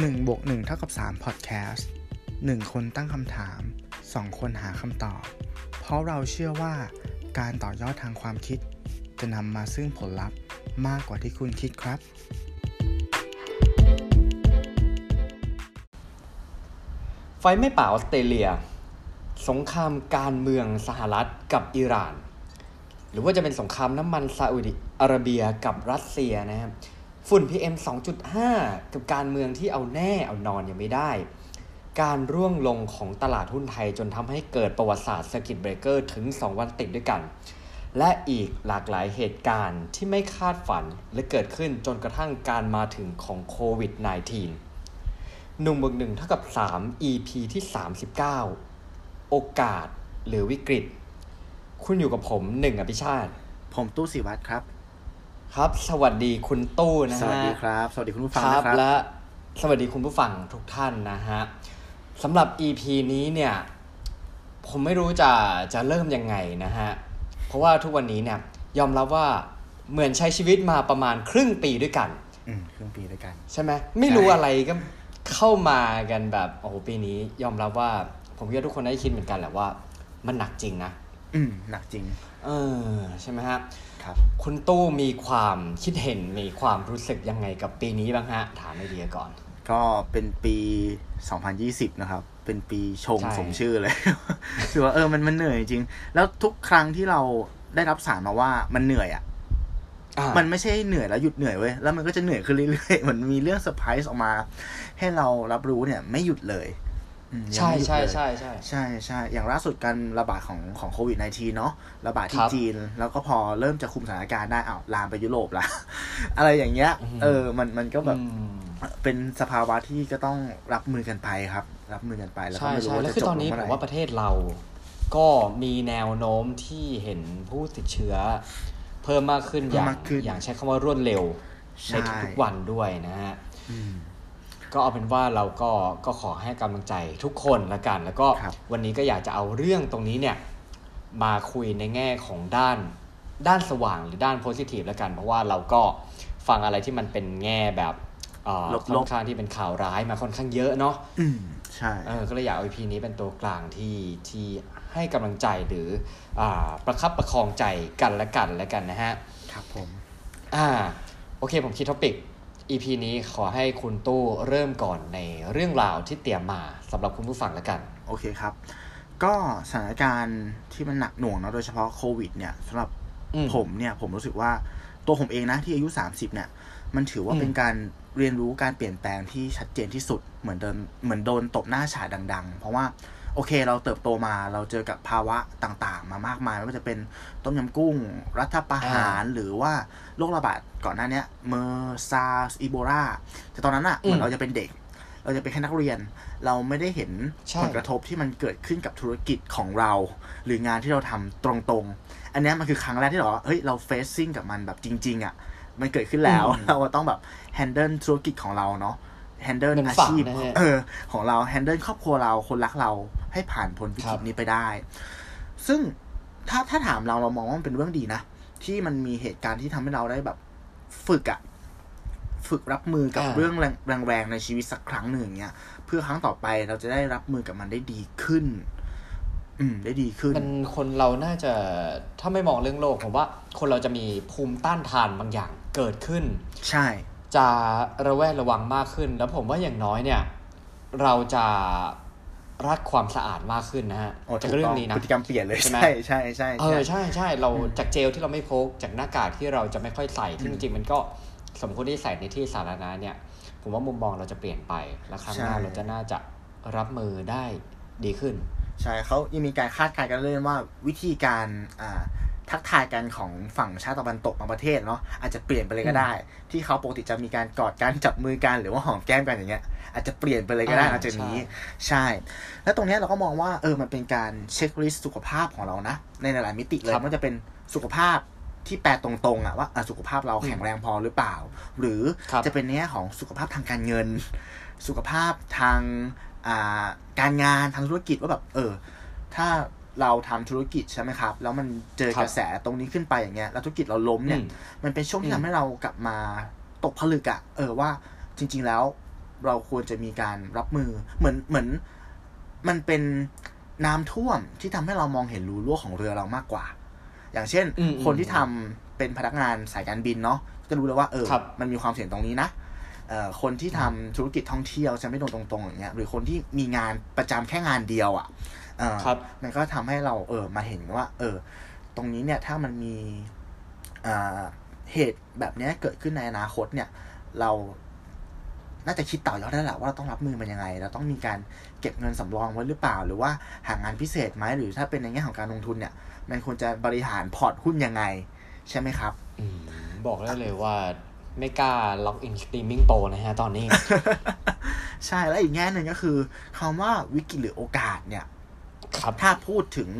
1บวก1เท่ากับ3 Podcast 1 คนตั้งคำถาม 2 คนหาคำตอบ เพราะเราเชื่อว่าการต่อยอดทางความคิด จะนำมาซึ่งผลลัพธ์มากกว่าที่คุณคิดครับ ไฟไม่ป่าออสเตรเลีย สงครามการเมืองสหรัฐกับอิหร่าน หรือว่าจะเป็นสงครามน้ำมันซาอุดิอาระเบียกับรัสเซียนะครับ ฝุ่น PM 2.5 กับการเมืองที่เอาแน่เอานอนยังไม่ได้ การร่วงลงของตลาดหุ้นไทยจนทำให้เกิดประวัติศาสตร์สกิตเบรกเกอร์ถึง 2 วันติดด้วยกัน และอีกหลากหลายเหตุการณ์ที่ไม่คาดฝันและเกิดขึ้นจนกระทั่งการมาถึงของโควิด -19 หนึ่งบวกหนึ่งเท่ากับ 3 EP ที่ 39 โอกาสหรือวิกฤต คุณอยู่กับผมหนึ่งอภิชาติ ผมตู้สิวัตรครับ ครับ สวัสดีคุณตู้นะฮะ สวัสดีครับ สวัสดีคุณผู้ฟังครับนะครับ และสวัสดีคุณผู้ฟังทุกท่านนะฮะสำหรับ EP นี้เนี่ย ผมไม่รู้จะจะเริ่มยังไงนะฮะ เพราะว่าทุกวันนี้เนี่ย ยอมรับว่าเหมือนใช้ชีวิตมาประมาณครึ่งปีด้วยกัน อืมครึ่งปีด้วยกัน ใช่ไหมไม่รู้ใช่อะไรก็เข้ามากันแบบโอ้โหปีนี้ ยอมรับว่า ผมคิดว่าทุกคนได้คิดเหมือนกันแหละว่า มันหนักจริงนะ อืมหนักจริง เออใช่ไหมฮะ ครับ คุณตู้มีความคิดเห็นมีความรู้สึกยังไงกับปีนี้บ้างฮะ ถามไอเดียก่อน ก็เป็นปี 2020 นะครับ เป็นปีชงใช่สมชื่อเลยคือว่าเออมันมันเหนื่อยจริง แล้วทุกครั้งที่เราได้รับสารมาว่ามันเหนื่อยอะอ่ามันไม่ใช่เหนื่อยแล้วหยุดเหนื่อยเว้ย แล้วมันก็จะเหนื่อยขึ้นเรื่อยๆ มันมีเรื่องเซอร์ไพรส์ออกมา ให้เรารับรู้เนี่ยไม่หยุดเลยอืมยัง ใช่ไม่หยุดใช่เลยใช่ใช่ใช่ใช่อย่างล่าสุดการระบาดของของโควิด -19 เนาะระบาดคที่รับจีน แล้วก็พอเริ่มจะคุมสถานการณ์ได้อ้าวลามไปยุโรปละอะไรอย่างเงี้ยอืมเออมันมันก็แบบอืมเป็นสภาวะที่ก็ต้องรับมือกันไปครับ รับมือกันไปแล้วก็ใช่ไม่รู้ใช่ว่าแล้วจะคือจบตอนนี้ลงผเมื่อมไหว่าประเทศเรา ก็มีแนวโน้มที่เห็นผู้ติดเชื้อ เพิ่มมากขึ้นอย่างอย่างใช้คำว่ารวดเร็วในทุกๆวันด้วยนะฮะอืม ก็เอาเป็นว่าเราก็ก็ขอให้กำลังใจทุกคนละกัน แล้วก็ครับวันนี้ก็อยากจะเอาเรื่องตรงนี้เนี่ยมาคุยในแง่ของด้านด้านสว่างหรือด้านโพสิทีฟละกัน เพราะว่าเราก็ฟังอะไรที่มันเป็นแง่แบบเอ่อลบๆค่อนข้างที่เป็นข่าวร้ายมาค่อนข้างเยอะเนาะอืมใช่เออก็เลยอยากเอา EP นี้เป็นตัวกลางที่ที่ให้กำลังใจหรืออ่าประคับประคองใจกันและกันและกันนะฮะ ครับผม อ่า โอเคผมคิดท็อปิก EP นี้ขอให้คุณตู้เริ่มก่อนในเรื่องราวที่เตรียมมาสำหรับคุณผู้ฟังแล้วกัน โอเคครับ ก็สถานการณ์ที่มันหนักหน่วงเนอะโดยเฉพาะโควิดเนี่ยสำหรับอืมผมเนี่ยผมรู้สึกว่าตัวผมเองนะที่อายุ 30 เนี่ย มันถือว่าอืมเป็นการเรียนรู้การเปลี่ยนแปลงที่ชัดเจนที่สุดเหมือนเดินเหมือนโดนตบหน้าฉาดัง ๆ เพราะว่า โอเค เราเติบโตมาเราเจอกับภาวะต่างๆ มามากมายไม่ว่าจะเป็นต้มยำกุ้ง รัฐประหารหรือว่าโรคระบาดก่อนหน้าเนี้ย MERS SARS อีโบลาแต่ตอนนั้นอะเหมือนเราจะเป็นเด็ก เราจะเป็นแค่นักเรียน เราไม่ได้เห็นใช่ผลกระทบที่มันเกิดขึ้นกับธุรกิจของเรา หรืองานที่เราทำตรงๆ อันเนี้ยมันคือครั้งแรกที่เราว่าเฮ้ยเรา facing กับมันแบบจริง ๆ อะ มันเกิดขึ้นแล้วเราก็ต้องแบบ handle ธุรกิจของเราเนาะ แฮนเดิลเป็นอาฝั่งชีพนะฮะเออของเราแฮนเดิลครอบครัวเราคนรักเราให้ผ่านพ้นวิกฤตนี้ไปได้ ซึ่งถ้าถ้าถามเราเรามองว่ามันเป็นเรื่องดีนะ ที่มันมีเหตุการณ์ที่ทำให้เราได้แบบฝึกอะฝึกรับมือกับอ่าเรื่องแรงๆในชีวิตสักครั้งหนึ่งเนี้ย เพื่อครั้งต่อไปเราจะได้รับมือกับมันได้ดีขึ้น อืม ได้ดีขึ้น มันคนเราน่าจะถ้าไม่มองเรื่องโลกผมว่า คนเราจะมีภูมิต้านทานบางอย่างเกิดขึ้น ใช่ จะระแวดระวังมากขึ้น แล้วผมว่าอย่างน้อยเนี่ย เราจะรักความสะอาดมากขึ้นนะฮะโอ้จากถูกเรื่อต้องงนี้นะพฤติกรรมเปลี่ยนเลยใช่ไหมใช่ใช่ใช่เออใช่ใช่เราจากเจลที่เราไม่พกจากหน้ากากที่เราจะไม่ค่อยใส่ที่จริงๆมันก็สมควรที่ใส่ในที่สาธารณะเนี่ยผมว่ามุมมองเราจะเปลี่ยนไปและครั้งหน้าเราจะน่าจะรับมือได้ดีขึ้น ใช่เขายังมีการคาดการณ์กันเรื่อยๆว่าวิธีการอ่า ทักทายกันของฝั่งชาติตะวันตกบางประเทศเนาะอาจจะเปลี่ยนไปเลยก็ได้ ที่เขาปกติจะมีการกอดกันจับมือกันหรือว่าหอมแก้มกันอย่างเงี้ย อาจจะเปลี่ยนไปเลยก็ได้หอ่าลังจากนี้ใช่ใช่ แล้วตรงเนี้ยเราก็มองว่าเออมันเป็นการเช็คลิสต์สุขภาพของเรานะ ในหลายๆมิติเลยครับไมันจะเป็นสุขภาพที่แปลตรงๆอะว่าอะสุขภาพเราแข็งแรงพอหรือเปล่า หรือครับจะเป็นเนี้ยของสุขภาพทางการเงิน สุขภาพทางอ่าการงานทางธุรกิจว่าแบบเออ ถ้า เราทำธุรกิจใช่ไหมครับ แล้วมันเจอครับกระแสตรงนี้ขึ้นไปอย่างเงี้ยแล้วธุรกิจเราล้มเนี่ยอืมมันเป็นช่วงที่อืมทำให้เรากลับมาตกผลึกอะเออว่าจริง ๆแล้วเราควรจะมีการรับมือเหมือนเหมือนมันเป็นน้ำท่วมที่ทำให้เรามองเห็นรูรั่วของเรือเรามากกว่า อย่างเช่นอืมคนที่ทำเป็นพนักงานสายการบินเนาะจะรู้เลยว่าเออครับมันมีความเสี่ยงตรงนี้นะเอ่อคนที่ทำธุรกิจท่องเที่ยวจะไม่โดนตรงๆอย่างเงี้ยหรือคนที่มีงานประจำแค่งานเดียวอะ่ะเออ ครับ มันก็ทำให้เราเออมาเห็นว่า เออ ตรงนี้เนี่ยถ้ามันมีอ่าเหตุแบบเนี้ยเกิดขึ้นในอนาคตเนี่ย เราน่าจะคิดต่อยอดได้แหละว่าเราต้องรับมือมันยังไง เราต้องมีการเก็บเงินสำรองไว้หรือเปล่า หรือว่าหางานพิเศษไหมหรือถ้าเป็นในแง่ของการลงทุนเนี่ยมันควรจะบริหารพอร์ตหุ้นยังไง ใช่ไหมครับอืมบอกได้เลยว่าไม่กล้า log in streaming โตนะฮะตอนนี้ ใช่แล้วอีกแง่หนึ่งก็คือคำว่าวิกฤตหรือโอกาสเนี่ยครับ ถ้าพูดถึง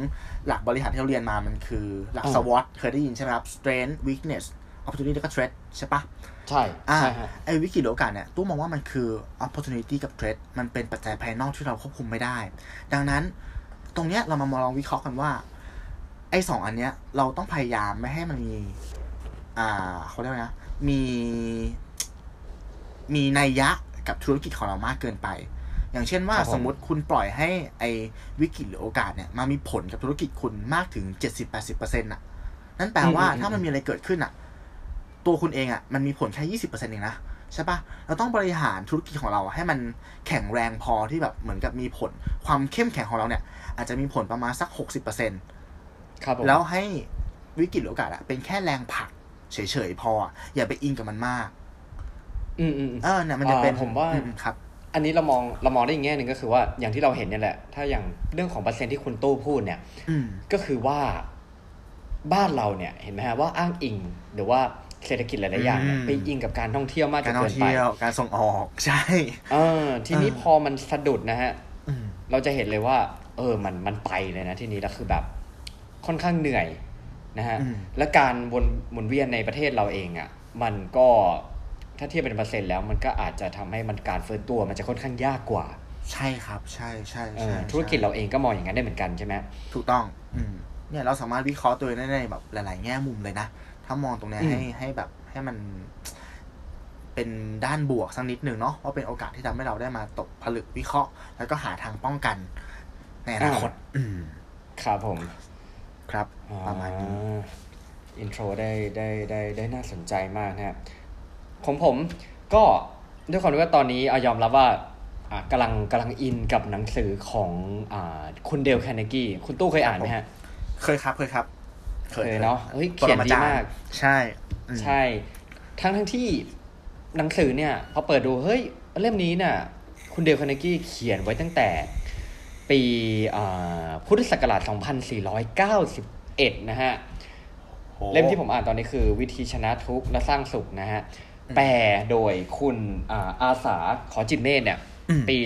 หลักบริหารที่เราเรียนมามันคือหลักอ่า SWOT เคยได้ยินใช่ไหมครับ strength weakness opportunity แล้วก็ threat ใช่ปะใช่อ่าใช่ฮะไอ้วิกฤตหรือโอกาสเนี่ยตู้มองว่ามันคือ opportunity กับ threat มันเป็นปัจจัยภายนอกที่เราควบคุมไม่ได้ ดังนั้นตรงเนี้ยเรามาลองวิเคราะห์กันว่า ไอ้สองอันเนี้ยเราต้องพยายามไม่ให้มันมี อ่าเขาเรียกว่าไงนะมี มีนัยยะกับธุรกิจของเรามากเกินไป อย่างเช่นว่าครับผมสมมติคุณปล่อยให้ไอ้วิกฤตหรือโอกาสเนี่ยมามีผลกับธุรกิจคุณมากถึง70-80%น่ะ นั่นแปลว่าถ้ามันมีอะไรเกิดขึ้นอะ ตัวคุณเองอะมันมีผลแค่ยี่สิบเปอร์เซ็นต์เองนะใช่ปะเราต้องบริหารธุรกิจของเราอะให้มันแข็งแรงพอที่แบบเหมือนกับมีผล ความเข้มแข็งของเราเนี่ย อาจจะมีผลประมาณสักหกสิบเปอร์เซ็นต์ครับผมแล้วให้วิกฤตหรือโอกาสอะเป็นแค่แรงผลักเฉยๆพออะอย่าไปอินกับมันมากอืมอืมอืมเออเนี่ยมันจะเป็นอ่าผมว่าอืครับ อันนี้เรามองเรามองได้อีกแง่หนึ่งก็คือว่าอย่างที่เราเห็นเนี่ยแหละ ถ้าอย่างเรื่องของเปอร์เซ็นต์ที่คุณตู้พูดเนี่ยอืมก็คือว่าบ้านเราเนี่ยเห็นไหมฮะว่าอ้างอิงหรือว่าเศรษฐกิจหลายๆอย่างเนี่ยอืมไปอิงกับการท่องเที่ยวมากจการนท่อเกิงนไปเที่ยวการส่งออกใช่เออทีนี้เออพอมันสะดุดนะฮะอืมเราจะเห็นเลยว่า เออมันมันไปเลยนะที่นี้แล้วคือแบบค่อนข้างเหนื่อยนะฮะอืมและการวนหมุนเวียนในประเทศเราเองอะ่ะ มันก็ ถ้าเทียบเป็นเปอร์เซ็นต์แล้วมันก็อาจจะทำให้มันการฟื้นตัวมันจะค่อนข้างยากกว่า ใช่ครับ ใช่ใช่เอใช่อธุรกิจเราเองก็มองอย่างนั้นได้เหมือนกันใช่ไหมถูกต้อง อืมเนี่ยเราสามารถวิเคราะห์ตัวเองได้ในแบบหลาย ๆ แง่มุมเลยนะ ถ้ามองตรงเนี้ยอืมให้ให้แบบให้มันเป็นด้านบวกสักนิดหนึ่งเนาะว่าเป็นโอกาสที่ทำให้เราได้มาตกผลึกวิเคราะห์ แล้วก็หาทางป้องกัน ในอนาคตอืมครับผม ครับ ประมาณนี้อินโทรได้ได้ได้ได้น่าสนใจมากนะฮะ ของผมก็ด้วยความที่ว่าตอนนี้เอายอมรับว่าอะกำลังกำลังอินกับหนังสือของอ่าคุณเดลแคเนกี้คุณตู้เคยอ่านไหมฮะ เคยครับเคยครับ เคยเนาะเฮ้ยเขียนดีมาก ใช่อืมใช่ ทั้งทั้งที่หนังสือเนี่ยพอเปิดดูเฮ้ยเล่มนี้เนี่ยคุณเดลคาร์เนกี้เขียนไว้ตั้งแต่ ปีอ่าพุทธศักราช 2491 นะฮะโหเล่มที่ผมอ่านตอนนี้คือวิธีชนะทุกข์และสร้างสุขนะฮะ แปลโดยคุณอาอาสาขอจิตเมธเนี่ยอืมปี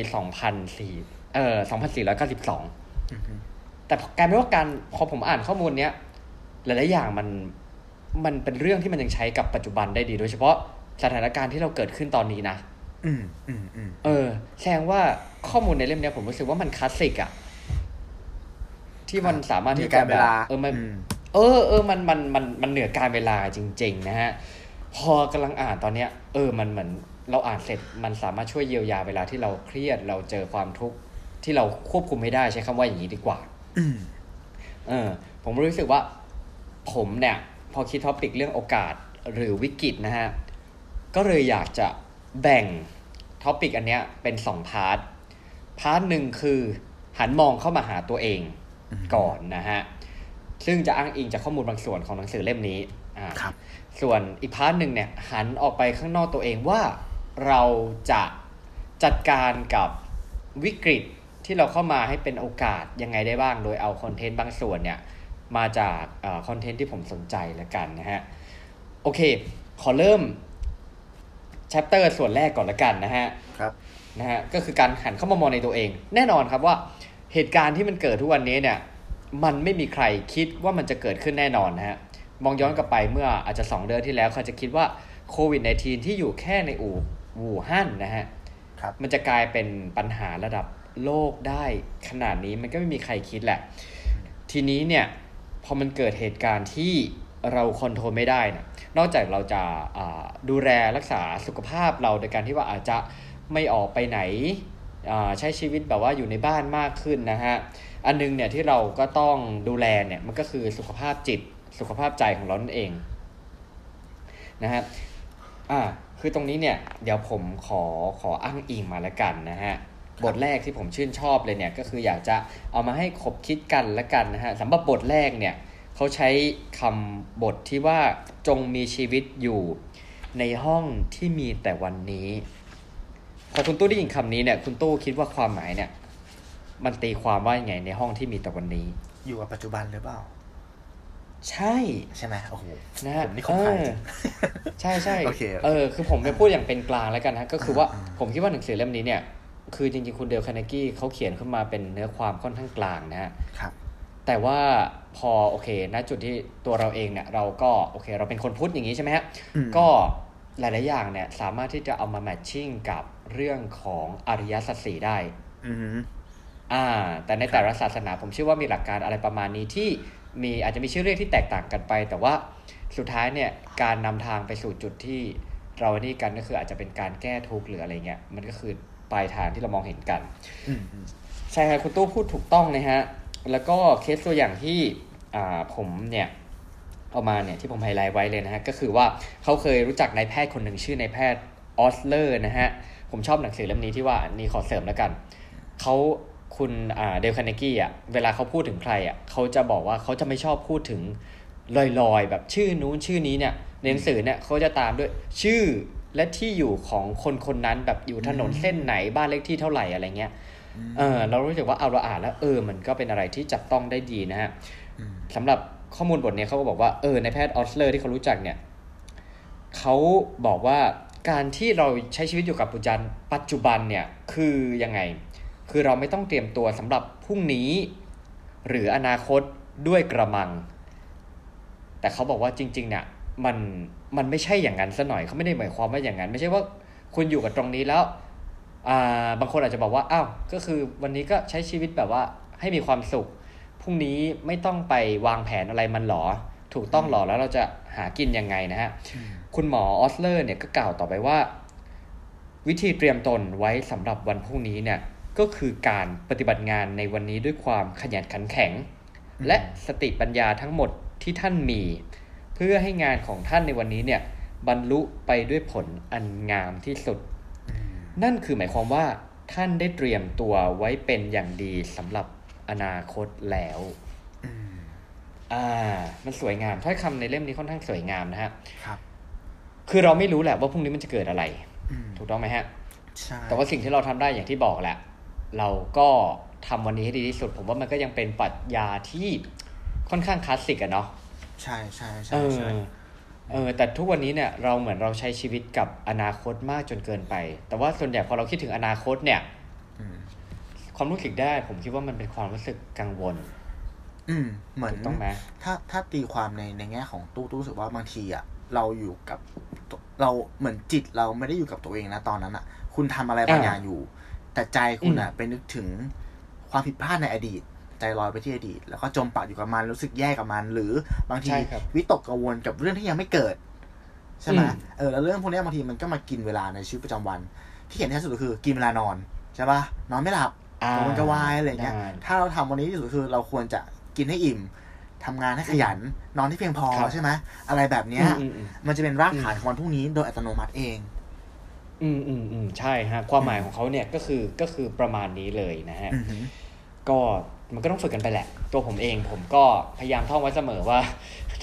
2004เอ่อ2492อืมฮึแต่กลายเป็นว่าการพอผมอ่านข้อมูลเนี้ยหลายๆอย่างมันมันเป็นเรื่องที่มันยังใช้กับปัจจุบันได้ดี โดยเฉพาะสถานการณ์ที่เราเกิดขึ้นตอนนี้นะอืมอืมอืมเออแสดงว่าข้อมูลในเล่มเนี้ยผมรู้สึกว่ามันคลาสสิกอะที่มันสามารถที่มีกาจะรเวแบบลาเออมันมเออเออมันมันมันมันเหนือการเวลาจริง ๆ นะฮะ พอกำลังอ่านตอนเนี้ย เออมันเหมือนเราอ่านเสร็จมันสามารถช่วยเยียวยาเวลาที่เราเครียดเราเจอความทุกข์ที่เราควบคุมไม่ได้ใช้คำว่าอย่างนี้ดีกว่าอืมเออ ผมรู้สึกว่า ผมเนี่ย พอคิด topic เรื่องโอกาสหรือวิกฤตนะฮะ ก็เลยอยากจะแบ่ง topic อันเนี้ยเป็นสอง part part หนึ่งคือหันมองเข้ามาหาตัวเองอืมก่อนนะฮะ ซึ่งจะอ้างอิงจากข้อมูลบางส่วนของหนังสือเล่มนี้อ่าครับ ส่วนอีก part หนึ่งเนี่ยหันออกไปข้างนอกตัวเองว่าเราจะจัดการกับวิกฤตที่เราเข้ามาให้เป็นโอกาสยังไงได้บ้าง โดยเอาคอนเทนต์บางส่วนเนี่ยมาจากคอนเทนต์ที่ผมสนใจละกันนะฮะ โอเค ขอเริ่ม c h a p t e r ส่วนแรกก่อนละกันนะฮะครับนะฮะก็คือการหันเข้ามามองในตัวเอง แน่นอนครับว่าเหตุการณ์ที่มันเกิดทุกวันนี้เนี่ย มันไม่มีใครคิดว่ามันจะเกิดขึ้นแน่นอนนะฮะ มองย้อนกลับไปเมื่ออาจจะ 2 เดือนที่แล้วเขาจะคิดว่าโควิด -19 ที่อยู่แค่ในอู่วู่ฮั่นนะฮะครับมันจะกลายเป็นปัญหาระดับโลกได้ขนาดนี้มันก็ไม่มีใครคิดแหละ ทีนี้เนี่ยพอมันเกิดเหตุการณ์ที่เราคอนโทรลไม่ได้นะนอกจากเราจะอ่าดูแลรักษาสุขภาพเราโดยการที่ว่าอาจจะไม่ออกไปไหนอ่าใช้ชีวิตแบบว่าอยู่ในบ้านมากขึ้นนะฮะ อันนึงเนี่ยที่เราก็ต้องดูแลเนี่ยมันก็คือสุขภาพจิต สุขภาพใจของเรานั่นเองนะฮะอ่าคือตรงนี้เนี่ยเดี๋ยวผมขอขออ้างอิงมาแล้วกันนะฮะบทแรกที่ผมชื่นชอบเลยเนี่ยก็คืออยากจะเอามาให้คบคิดกันแล้วกันนะฮะสำหรับบทแรกเนี่ยเขาใช้คำบทที่ว่าจงมีชีวิตอยู่ในห้องที่มีแต่วันนี้พอคุณตู้ได้ยินคำนี้เนี่ยคุณตู้คิดว่าความหมายเนี่ย มันตีความว่ายังไงในห้องที่มีแต่วันนี้ อยู่กับปัจจุบันหรือเปล่า ใช่ ใช่ไหมโอ้โหนะฮะผมนี่คนไทยจริงใช่ใช่โอเคโอเคเออคือผมไปพูดอย่างเป็นกลางแล้วกันนะก็คือว่าอ่าผมคิดว่าหนังสือเล่มนี้เนี่ย คือจริงๆคุณเดลคานากี้เขาเขียนขึ้นมาเป็นเนื้อความค่อนข้างกลางนะฮะครับ แต่ว่าพอโอเคณจุดที่ตัวเราเองเนี่ย เราก็โอเค เราเป็นคนพุทธอย่างนี้ใช่ไหมฮะอืมก็หลายๆอย่างเนี่ย สามารถที่จะเอามาแมทชิ่งกับเรื่องของอริยสัจสี่ได้อืมอ่า แต่ในแต่ละศาสนาผมเชื่อว่ามีหลักการอะไรประมาณนี้ที่ มีอาจจะมีชื่อเรียกที่แตกต่างกันไป แต่ว่าสุดท้ายเนี่ยการนำทางไปสู่จุดที่เรานี่กันก็คืออาจจะเป็นการแก้ทุกข์หรืออะไรเงี้ยมันก็คือปลายทางที่เรามองเห็นกันอืมอืมใช่ครับคุณตู้พูดถูกต้องนะฮะแล้วก็เคสตัวอย่างที่อ่าผมเนี่ยเอามาเนี่ยที่ผมไฮไลท์ไว้เลยนะฮะก็คือว่าเขาเคยรู้จักนายแพทย์คนหนึ่งชื่อนายแพทย์ออสเลอร์นะฮะผมชอบหนังสือเล่มนี้ที่ว่านี่ขอเสริมแล้วกันเขา คุณอ่าเดลคาเนกี้อะเวลาเขาพูดถึงใครอะเขาจะบอกว่าเขาจะไม่ชอบพูดถึงลอยๆ แบบชื่อนู้นชื่อนี้เนี่ยในหนังสือเนี่ยเขาจะตามด้วยชื่อและที่อยู่ของคนคนนั้นแบบอยู่ถนนเส้นไหนบ้านเลขที่เท่าไหร่อะไรเงี้ยเออเรารู้สึกว่าเอาเราอ่านแล้วเออมันก็เป็นอะไรที่จับต้องได้ดีนะฮะอืมสำหรับข้อมูลบทเนี้ยเขาก็บอกว่าเออในแพทย์ออสเลอร์ที่เขารู้จักเนี่ยเขาบอกว่าการที่เราใช้ชีวิตอยู่กับปัจจุบันปัจจุบันเนี่ยคือยังไง คือเราไม่ต้องเตรียมตัวสำหรับพรุ่งนี้ หรืออนาคตด้วยกระมัง แต่เขาบอกว่าจริงๆเนี่ยมันมันไม่ใช่อย่างนั้นซะหน่อยเขาไม่ได้หมายความว่าอย่างนั้น ไม่ใช่ว่าคุณอยู่กับตรงนี้แล้วอ่าบางคนอาจจะบอกว่าอ้าวก็คือวันนี้ก็ใช้ชีวิตแบบว่าให้มีความสุขพรุ่งนี้ไม่ต้องไปวางแผนอะไรมันหรอ ถูกต้องหรอแล้วเราจะหากินยังไงนะฮะคุณหมอออสเลอร์เนี่ยก็กล่าวต่อไปว่า วิธีเตรียมตนไว้สำหรับวันพรุ่งนี้เนี่ย ก็คือการปฏิบัติงานในวันนี้ด้วยความขยันขันแข็ง และสติปัญญาทั้งหมดที่ท่านมี เพื่อให้งานของท่านในวันนี้เนี่ยบรรลุไปด้วยผลอันงามที่สุด นั่นคือหมายความว่าท่านได้เตรียมตัวไว้เป็นอย่างดีสำหรับอนาคตแล้วอืมอ่า มันสวยงามถ้อยคำในเล่มนี้ค่อนข้างสวยงามนะฮะครับ คือเราไม่รู้แหละว่าพรุ่งนี้มันจะเกิดอะไรอืมถูกต้องไหมฮะใช่แต่ว่าสิ่งที่เราทำได้อย่างที่บอกแหละ เราก็ทำวันนี้ให้ดีที่สุด ผมว่ามันก็ยังเป็นปรัชญาที่ค่อนข้างคลาสสิกอะเนาะใช่ใช่เอใช่ใช่อเออแต่ทุกวันนี้เนี่ยเราเหมือนเราใช้ชีวิตกับอนาคตมากจนเกินไป แต่ว่าส่วนใหญ่พอเราคิดถึงอนาคตเนี่ยอืมความรู้สึกได้ ผมคิดว่ามันเป็นความรู้สึกกังวล อืม เหมือนถูกต้องไหมถ้าถ้าตีความในในแง่ของตู้ตู้รู้สึกว่าบางทีอะเราอยู่กับตัวเราเหมือนจิตเราไม่ได้อยู่กับตัวเองนะตอนนั้นอะ คุณทำอะไรบางอ่าอย่างอยู่ แต่ใจคุณอะอืมไปนึกถึงความผิดพลาดในอดีต ใจลอยไปที่อดีต แล้วก็จมปักอยู่กับมันรู้สึกแย่กับมัน หรือบางทีใช่ครับวิตกกังวลกับเรื่องที่ยังไม่เกิดใช่ไหมอืมเออแล้วเรื่องพวกเนี้ยบางทีมันก็มากินเวลาในชีวิตประจำวัน ที่เห็นที่สุดก็คือกินเวลานอนใช่ปะนอนไม่หลับอ่ากังวลกระวายอะไรเงี้ยได้ถ้าเราทำวันนี้ที่สุดคือเราควรจะกินให้อิ่มทำงานให้ขยัน นอนที่เพียงพอครับใช่ไหมอะไรแบบเนี้ยอืมอืมมันจะเป็นรากฐานของวันพรุ่งนี้โดยอัตโนมัติเอง อืมอืมอืมใช่ฮะ ความหมายของเขาเนี่ยก็คือก็คือประมาณนี้เลยนะฮะอือหือก็มันก็ต้องฝึกกันไปแหละ ตัวผมเองผมก็พยายามท่องไว้เสมอว่า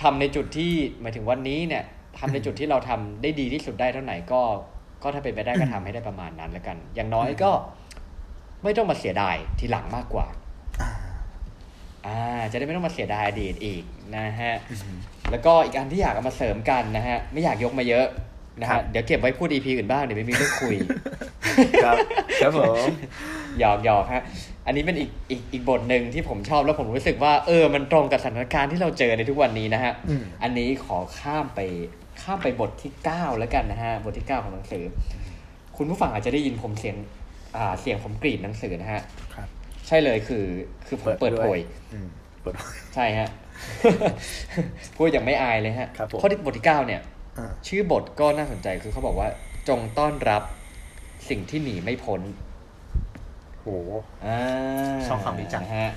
ทำในจุดที่หมายถึงวันนี้เนี่ยทำในจุดที่เราทำได้ดีที่สุดได้เท่าไหร่ก็ ก็ถ้าเป็นไปได้ก็ทำให้ได้ประมาณนั้นแล้วกัน อย่างน้อยก็ ไม่ต้องมาเสียดายทีหลังมากกว่าอ่าอ่าจะได้ไม่ต้องมาเสียดายอดีตอีกนะฮะอือหือแล้วก็อีกอันที่อยากเอามาเสริมกันนะฮะ ไม่อยากยกมาเยอะ นะครัฮะบเดี๋ยวเก็บไว้พูด EP อื่นบ้างเดี๋ยวไม่มีเรื่องคุย ครับครับผมหยอกหยอกฮะอันนี้เป็นอีกอีกอีกบทหนึ่งที่ผมชอบแล้วผมรู้สึกว่าเออมันตรงกับสถานการณ์ที่เราเจอในทุกวันนี้นะฮะอืมอันนี้ขอข้ามไปข้ามไปบทที่เก้าแล้วกันนะฮะบทที่เก้าของหนังสือ คุณผู้ฟังอาจจะได้ยินผมเสียงอ่าเสียงผมกรีดหนังสือนะฮะครับ ใช่เลยคือ คือผมเปิดโผยอืมเปิดใช่ฮะพูดอย่างไม่อายเลยฮะครับผมข้อที่บทที่เก้าเนี่ยอ่า ชื่อบทก็น่าสนใจคือเขาบอกว่าจงต้อนรับสิ่งที่หนีไม่พ้นโหอ่าชอบคำนี้จังนะฮะ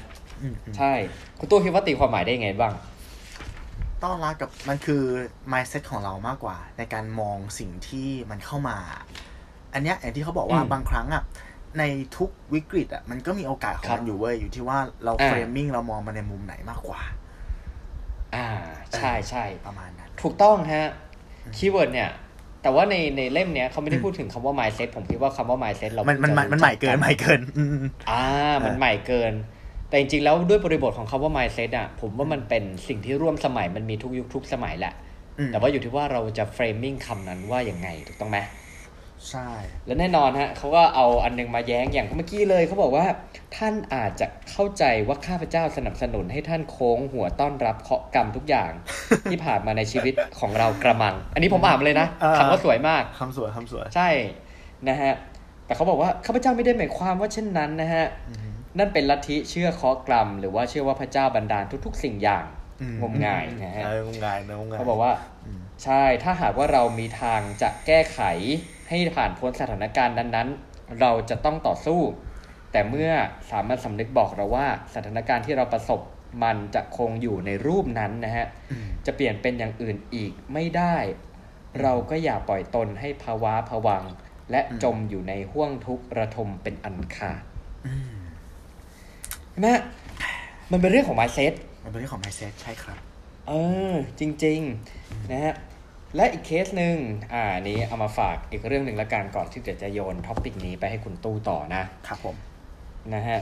ใช่ คุณตู้คิดว่าตีความหมายได้ยังไงบ้าง ต้อนรับกับมันคือ mindset ของเรามากกว่า ในการมองสิ่งที่มันเข้ามา อันเนี้ยอย่างที่เขาบอกว่าอืมบางครั้งอะในทุกวิกฤตอะมันก็มีโอกาสของครับมันอยู่เว้ยอยู่ที่ว่าเราอ่าเฟรมมิ่งเรามองมันในมุมไหนมากกว่า อ่า ใช่ใช่ประมาณนั้น ถูกต้องฮะ keyword เนี่ย แต่ว่าในในเล่มเนี้ยเขาไม่ได้พูดถึงคำว่า mindset ผมคิดว่าคำว่า mindset เรามันมันมันมันใหม่เกินใหม่เกินอืมอ่ามันใหม่เกิน แต่จริงๆแล้วด้วยบริบทของคำว่า mindset อะ ผมว่ามันเป็นสิ่งที่ร่วมสมัยมันมีทุกยุคทุกสมัยแหละอืมแต่ว่าอยู่ที่ว่าเราจะ framing คำนั้นว่าอย่างไงถูกต้องไหม ใช่ และแน่นอนฮะเขาก็เอาอันนึงมาแย้งอย่างเมื่อกี้เลยเขาบอกว่า ท่านอาจจะเข้าใจว่าข้าพเจ้าสนับสนุนให้ท่านโค้งหัวต้อนรับเคราะห์กรรมทุกอย่าง ที่ผ่านมาในชีวิตของเรากระมัง อันนี้ผมอ่านมาเลยนะคำว่าสวยมากคำสวยคำสวยใช่นะฮะแต่เขาบอกว่าข้าพเจ้าไม่ได้หมายความว่าเช่นนั้นนะฮะอืมนั่นเป็นลัทธิเชื่อเคราะห์กรรม หรือว่าเชื่อว่าพระเจ้าบันดาลทุก ๆ สิ่งอย่างอืงมงายนะฮะเอองมงายนะงมงายเขาบอกว่าอืมใช่ถ้าหากว่าเรามีทางจะแก้ไข ให้ผ่านพ้นสถานการณ์นั้นๆ เราจะต้องต่อสู้ แต่เมื่อสามัญสำนึกบอกเราว่าสถานการณ์ที่เราประสบมันจะคงอยู่ในรูปนั้นนะฮะอืมจะเปลี่ยนเป็นอย่างอื่นอีกไม่ได้ เราก็อย่าปล่อยตนให้ภาวะผวังค์และจมอยู่ในห้วงทุกข์ระทมเป็นอันขาดอืมใช่ไหมมันเป็นเรื่องของ mindset มันเป็นเรื่องของ mindset ใช่ครับ เออ จริง ๆ นะฮะ และอีกเคสหนึ่งอ่าอันนี้เอามาฝากอีกเรื่องหนึ่งละกันก่อนที่เดี๋ยวจะโยน topic นี้ไปให้คุณตู้ต่อนะ ครับผม นะฮะ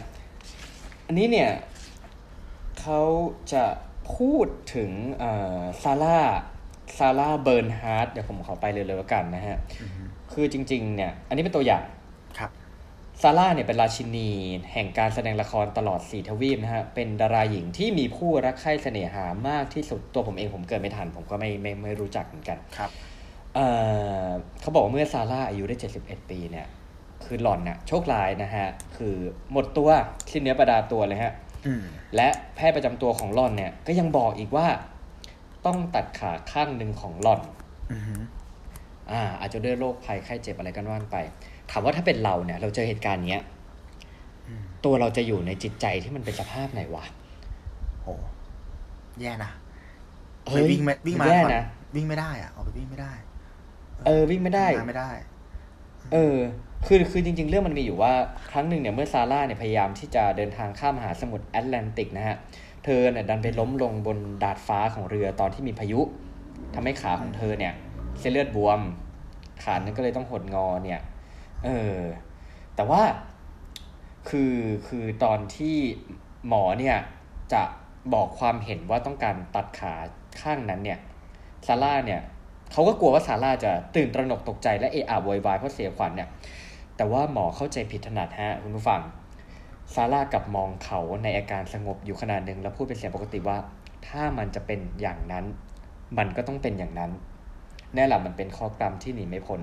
อันนี้เนี่ยเขาจะพูดถึงเอ่อซาร่าซาร่าเบิร์นฮาร์ดเดี๋ยวผมขอไปเลยเลยแล้วกันนะฮะอือฮึคือจริง ๆ เนี่ย อันนี้เป็นตัวอย่างครับ ซาร่าเนี่ยเป็นราชินี แห่งการแสดงละครตลอดสี่ทวีปนะฮะ เป็นดาราหญิงที่มีผู้รักใคร่เสน่หามากที่สุด ตัวผมเองผมเกิดไม่ทัน ผมก็ไม่ไม่ไม่รู้จักเหมือนกัน ครับเอ่อเขาบอกว่าเมื่อซาร่าอายุได้ 71 ปีเนี่ย คือหล่อนน่ะโชคร้ายนะฮะ คือหมดตัวสิ้นเนื้อประดาตัวเลยฮะอืมและแพทย์ประจำตัวของหล่อนเนี่ย ก็ยังบอกอีกว่าต้องตัดขาข้างหนึ่งของหล่อนอือฮึอ่าอาจจะด้วยโรคภัยไข้เจ็บอะไรกันว่านไป ถามว่าถ้าเป็นเราเนี่ย เราเจอเหตุการณ์เนี้ยอืมตัวเราจะอยู่ในจิตใจที่มันเป็นสภาพไหนวะโหแย่นะเฮ้ยไปวิ่งไม่วิ่งมาแย่ก่อนนะวิ่งไม่ได้อะออกไปวิ่งไม่ได้ เออวิ่งไม่ได้ทำงานไม่ได้ เออ คือคือจริง ๆ เรื่องมันมีอยู่ว่าครั้งหนึ่งเนี่ยเมื่อซาร่าเนี่ยพยายามที่จะเดินทางข้ามมหาสมุทรแอตแลนติกนะฮะเธอเนี่ยดันไปล้มลงบนดาดฟ้าของเรือตอนที่มีพายุทำให้ขาของเธอเนี่ย เส้นเลือดบวมขานั้นก็เลยต้องหดงอเนี่ย เออ แต่ว่าคือคือตอนที่หมอเนี่ยจะบอกความเห็นว่าต้องการตัดขาข้างนั้นเนี่ยซาร่าเนี่ยเขาก็กลัวว่าซาร่าจะตื่นตระหนกตกใจและเอะอะโวยวายเพราะเสียขวัญเนี่ย แต่ว่าหมอเข้าใจผิดถนัดฮะคุณผู้ฟังซาร่ากลับมองเขาในอาการสงบอยู่ขนาดหนึ่งแล้วพูดเป็นเสียงปกติว่า ถ้ามันจะเป็นอย่างนั้น มันก็ต้องเป็นอย่างนั้น แน่ละมันเป็นข้อกรรมที่หนีไม่พ้น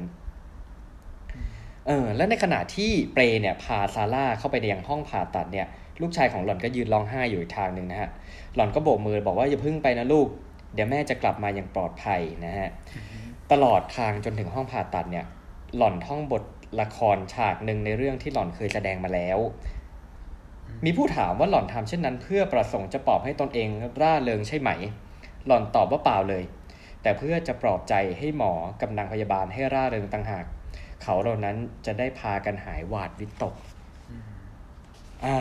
เออและในขณะที่เปรเนี่ยพาซาร่าเข้าไปในยังห้องผ่าตัดเนี่ยลูกชายของหล่อนก็ยืนร้องไห้อยู่อีกทางหนึ่งนะฮะหล่อนก็โบกมือบอกว่าอย่าพึ่งไปนะลูก เดี๋ยวแม่จะกลับมาอย่างปลอดภัยนะฮะตลอดทางจนถึงห้องผ่าตัดเนี่ยหล่อนท่องบทละครฉากหนึ่งในเรื่องที่หล่อนเคยแสดงมาแล้ว มีผู้ถามว่าหล่อนทำเช่นนั้น เพื่อประสงค์จะปลอบให้ตนเองร่าเริงใช่ไหม หล่อนตอบว่าเปล่าเลย แต่เพื่อจะปลอบใจให้หมอกับนางพยาบาลให้ร่าเริงต่างหาก เขาเหล่านั้นจะได้พากันหายหวาดวิตกอ่า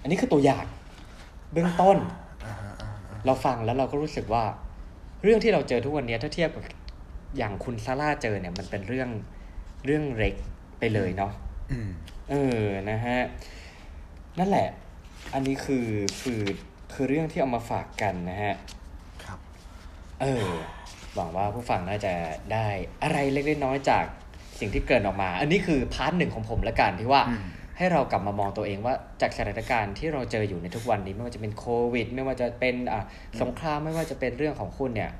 อันนี้คือตัวอย่างเบื้องต้นอ่าฮะอ่าฮะเราฟังแล้วเราก็รู้สึกว่า เรื่องที่เราเจอทุกวันนี้ถ้าเทียบกับอย่างคุณซาร่าเจอเนี่ย มันเป็นเรื่องเรื่องเล็กไปเลยเนาะอืมเออนะฮะ นั่นแหละ อันนี้คือคือคือเรื่องที่เอามาฝากกันนะฮะ ครับ เออ หวังว่าผู้ฟังน่าจะได้อะไรเล็กๆน้อยๆจาก สิ่งที่เกริ่นออกมา อันนี้คือ part หนึ่งของผมละกันที่ว่าอืมให้เรากลับมามองตัวเองว่าจากสถานการณ์ที่เราเจออยู่ในทุกวันนี้ ไม่ว่าจะเป็นโควิด ไม่ว่าจะเป็นอะสงครามไม่ว่าจะเป็นเรื่องของคุณเนี่ย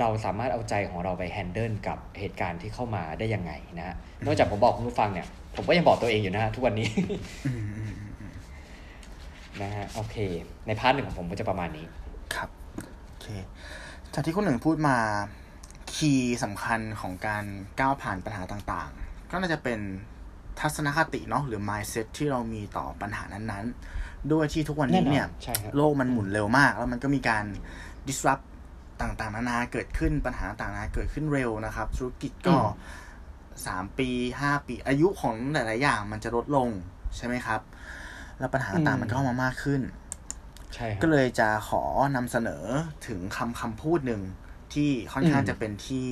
เราสามารถเอาใจของเราไป handle กับเหตุการณ์ที่เข้ามาได้ยังไงนะฮะนอกจากผมบอกคุณผู้ฟังเนี่ย ผมก็ยังบอกตัวเองอยู่นะฮะทุกวันนี้อืมอืมอืมอืมนะฮะโอเค ใน part หนึ่งของผมก็จะประมาณนี้ ครับโอเคจากที่คุณหนึ่งพูดมา key สำคัญของการก้าวผ่านปัญหาต่างๆ ก็น่าจะเป็นทัศนคติเนาะหรือ mindset ที่เรามีต่อปัญหานั้นๆ ด้วยที่ทุกวันนี้เนี่ยใช่ครับโลกมันหมุนเร็วมาก แล้วมันก็มีการ disrupt ต่างๆ นานาเกิดขึ้นปัญหาต่างๆนานาเกิดขึ้นเร็วนะครับ ธุรกิจก็สามปีห้าปีอายุของหลายๆอย่างมันจะลดลงใช่ไหมครับ แล้วปัญหาต่างๆมันก็เข้ามามากขึ้นใช่ครับก็เลยจะขอนำเสนอถึงคำคำพูดหนึ่ง ที่ค่อนข้างอืมจะเป็นที่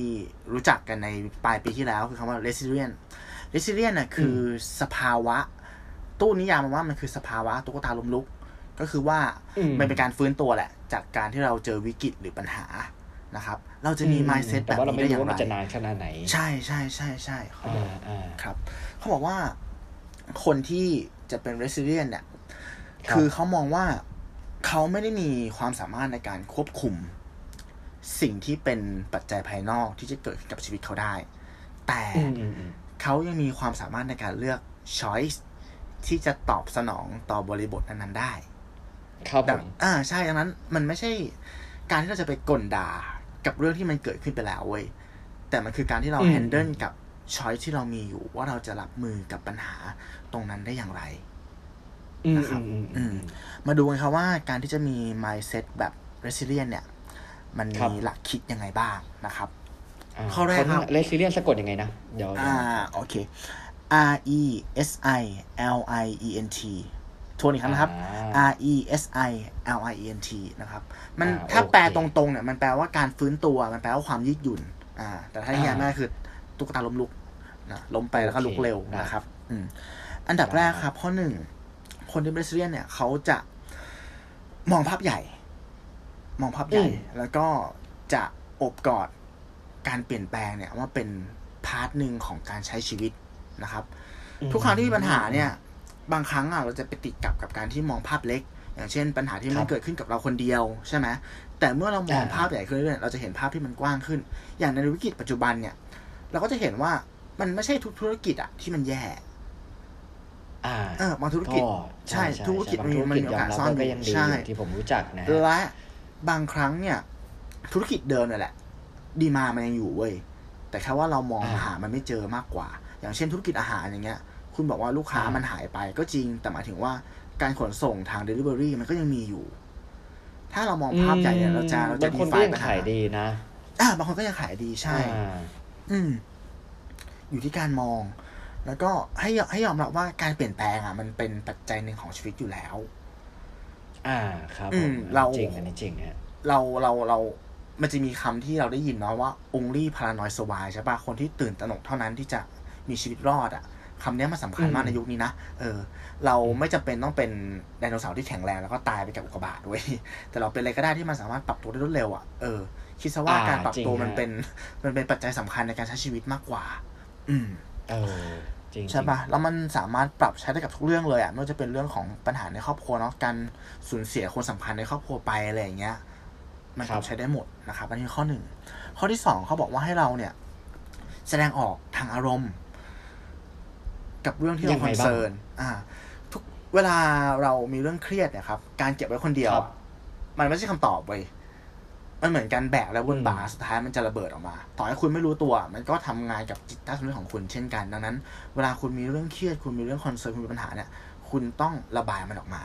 รู้จักกันในปลายปีที่แล้ว คือคำว่า resilient resilient น่ะคืออสภาวะ ตู้นิยามมันว่ามันคือสภาวะตุ๊กตาล้มลุก ก็คือว่าอืมมันเป็นการฟื้นตัวแหละ จากการที่เราเจอวิกฤตหรือปัญหานะครับ เราจะมี mindset แบแต่บว่าเรานี้ไม่ได้อรู้ย่างว่าไรมันจะนานขนาดไหน ใช่ใช่ใช่ใช่เขาบอกอ่าอ่าครับ เขาบอกว่าคนที่จะเป็น resilient เนี่ยครับคือเขามองว่าเขาไม่ได้มีความสามารถในการควบคุม สิ่งที่เป็นปัจจัยภายนอกที่จะเกิดขึ้นกับชีวิตเขาได้ แต่อืมอืมอืมเขายังมีความสามารถในการเลือก choice ที่จะตอบสนองต่อบริบทนั้นๆได้ ครับผดังมอ่าใช่ดังนั้น มันไม่ใช่การที่เราจะไปกลด่ากับเรื่องที่มันเกิดขึ้นไปแล้วเว้ย แต่มันคือการที่เราอืม handle กับช้อยที่เรามีอยู่ ว่าเราจะรับมือกับปัญหาตรงนั้นได้อย่างไรอืมนะครับอืมอือืมมมาดูกันครับว่าการที่จะมี mindset แบบ resilient เนี่ย มันครับมีหลักคิดยังไงบ้างนะครับาข้อแรกครับเลซิเลียนสะกดยังไงนะ เดี๋ยวอ่าโอเค R E S I L I E N T ทวนอีกครั้งนะครับอ่า R E S I L I E N T นะครับ มันอ่าถ้าโอเคแปลตรงๆเนี่ย มันแปลว่าการฟื้นตัว มันแปลว่าความยืดหยุ่น อ่า แต่ถ้าที่อ่าแม่คือตุ๊กตาล้มลุกนะล้มไปแล้วก็โอเคลุกเร็วได้นะครับ อืม อันดับได้แรกครับ ข้อหนึ่ง คนที่เป็นเซียนเนี่ย เขาจะมองภาพใหญ่ มองภาพใหญ่ แล้วก็จะโอบกอดการเปลี่ยนแปลงเนี่ยว่าเป็นพาร์ทหนึ่งของการใช้ชีวิตนะครับ ทุกครั้งที่มีปัญหาเนี่ย บางครั้งอะเราจะไปติดกับกับการที่มองภาพเล็ก อย่างเช่น ปัญหาที่คมัรันบเกิดขึ้นกับเราคนเดียวใช่ไหมแต่เมื่อเรามองอ่าภาพใหญ่ขึ้นเรื่อยๆเราจะเห็นภาพที่มันกว้างขึ้น อย่างในวิกฤตปัจจุบันเนี่ย เราก็จะเห็นว่ามันไม่ใช่ทุกธุรกิจอะที่มันแย่อ่าเออบางธุรกิจ ใช่ธุรกิจบางมีธุรมันกิจมีโออมรับยกาสซ่อนว่าอก็ยู่ยังดีใช่ที่ผมรู้จักนะและ บางครั้งเนี่ย ธุรกิจเดิมเนี่ยแหละ ดีมามันยังอยู่เว้ยแต่แค่ว่าเรามองอ่าหามันไม่เจอมากกว่า อย่างเช่นธุรกิจอาหารอย่างเงี้ย คุณบอกว่าลูกค้าอ่ามัมันหายไปก็จริง แต่หมายถึงว่าการขนส่งทาง Delivery มันก็ยังมีอยู่ ถ้าเรามองภาพใหญ่เนี่ยเราจะเราจะบางคนดีไฟก็ยังปัญหาขายดีนะอ่าบางคนก็ยังขายดีใช่อ่าอืม อยู่ที่การมอง แล้วก็ให้ยอให้ยอมรับว่าการเปลี่ยนแปลงอะ มันเป็นปัจจัยหนึ่งของชีวิตอยู่แล้ว อ่าครับอืผมมเราจริงอันนี้จริงฮะเราเราเรา มันจะมีคำที่เราได้ยินเนาะว่า only paranoid survive ใช่ปะคนที่ตื่นตระหนกเท่านั้นที่จะมีชีวิตรอดอะ่ะคำนี้มันสำคัญมากอืมในยุคนี้นะ เออ เราไม่จำเป็นต้องเป็นไดโนเสาร์ที่แข็งแรงแล้วก็ตายไปกับอุกกาบาตด้วย แต่เราเป็นอะไรก็ได้ที่มันสามารถปรับตัวได้รวดเร็วอะ่ะ เออ คิดซะว่าอ่าการปรับตัวจริงฮะมันเป็น มันเป็นปัจจัยสำคัญในการใช้ชีวิตมากกว่า อืม เออ จริงใช่ปะแล้วมันสามารถปรับใช้ได้กับทุกเรื่องเลยอะ่ะไม่ว่าจะเป็นเรื่องของปัญหาในครอบครัวเนาะการสูญเสียคนสำคัญในครอบครัวไปอะไรอย่างเงี้ย มันปรับใช้ได้หมดนะครับอันนี้ข้อหนึ่งข้อที่สองเขาบอกว่าให้เราเนี่ย แสดงออกทางอารมณ์ กับเรื่องที่เรา concern อ่า ทุกเวลาเรามีเรื่องเครียดเนี่ยครับ การเก็บไว้คนเดียวครับอะมันไม่ใช่คำตอบเว้ย มันเหมือนการแบกไว้บนอืมบ่าสุดท้ายมันจะระเบิดออกมา ต่อให้คุณไม่รู้ตัว มันก็ทำงานกับจิตใต้สำนึกของคุณเช่นกัน ดังนั้น เวลาคุณมีเรื่องเครียด คุณมีเรื่อง concern คุณมีปัญหาเนี่ย คุณต้องระบายมันออกมา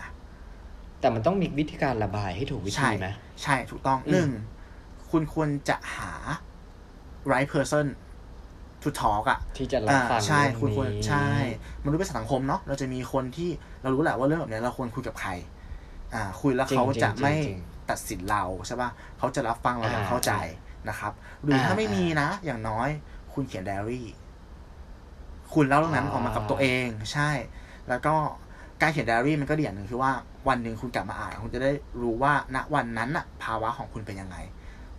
แต่มันต้องมีวิธีการระบายให้ถูกวิใช่ธีนะใช่ ถูกต้องอืมหนึ่งคุณควรจะหา right person to talk อะที่จะรับอ่าฟังใช่เรื่องคุณควรนี้ใช่มนุษย์เป็นสังคมเนาะเราจะมีคนที่เรารู้แหละว่าเรื่องแบบเนี้ยเราควรคุยกับใคร อ่า คุยแล้วจริงเขาจะจริงไม่จริง ตัดสินเราใช่ป่ะเขาจะรับฟังเราอย่างอ่าเข้าใจนะครับ หรือถ้าอ่าไม่มีนะ อย่างน้อย คุณเขียนไดอารี่ คุณเล่าเรื่องนั้นอ่าออกมากับตัวเองใช่ แล้วก็การเขียนไดอารี่มันก็ดีอย่างหนึ่งคือว่าวันหนึ่งคุณกลับมาอ่านคุณจะได้รู้ว่าณวันนั้นอะภาวะของคุณเป็นยังไง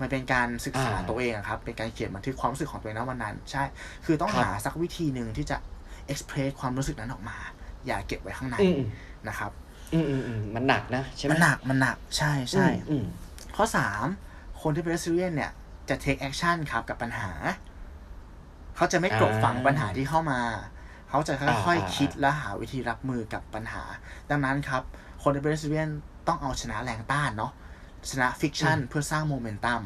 มันเป็นการศึกษาอ่าตัวเองอะครับ เป็นการเขียนบันทึกความรู้สึกของตัวเองณวันนั้น ใช่ คือต้องครับหาสักวิธีหนึ่งที่จะ express ความรู้สึกนั้นออกมา อย่าเก็บไว้ข้างในอืมนะครับ อืมอืมอืมมันหนักนะใช่ไหมมันหนักมันหนักใช่ใช่อืมข้อสามคนที่เป็น resilient เนี่ย จะ take action ครับกับปัญหา เขาจะไม่กลบฝังอ่าปัญหาที่เข้ามา เขาจะค่อยอ่าๆคิดและหาวิธีรับมือกับปัญหา ดังนั้นครับ คนที่เป็น resilient ต้องเอาชนะแรงต้านเนาะชนะ friction เพื่อสร้างโมเมนตัม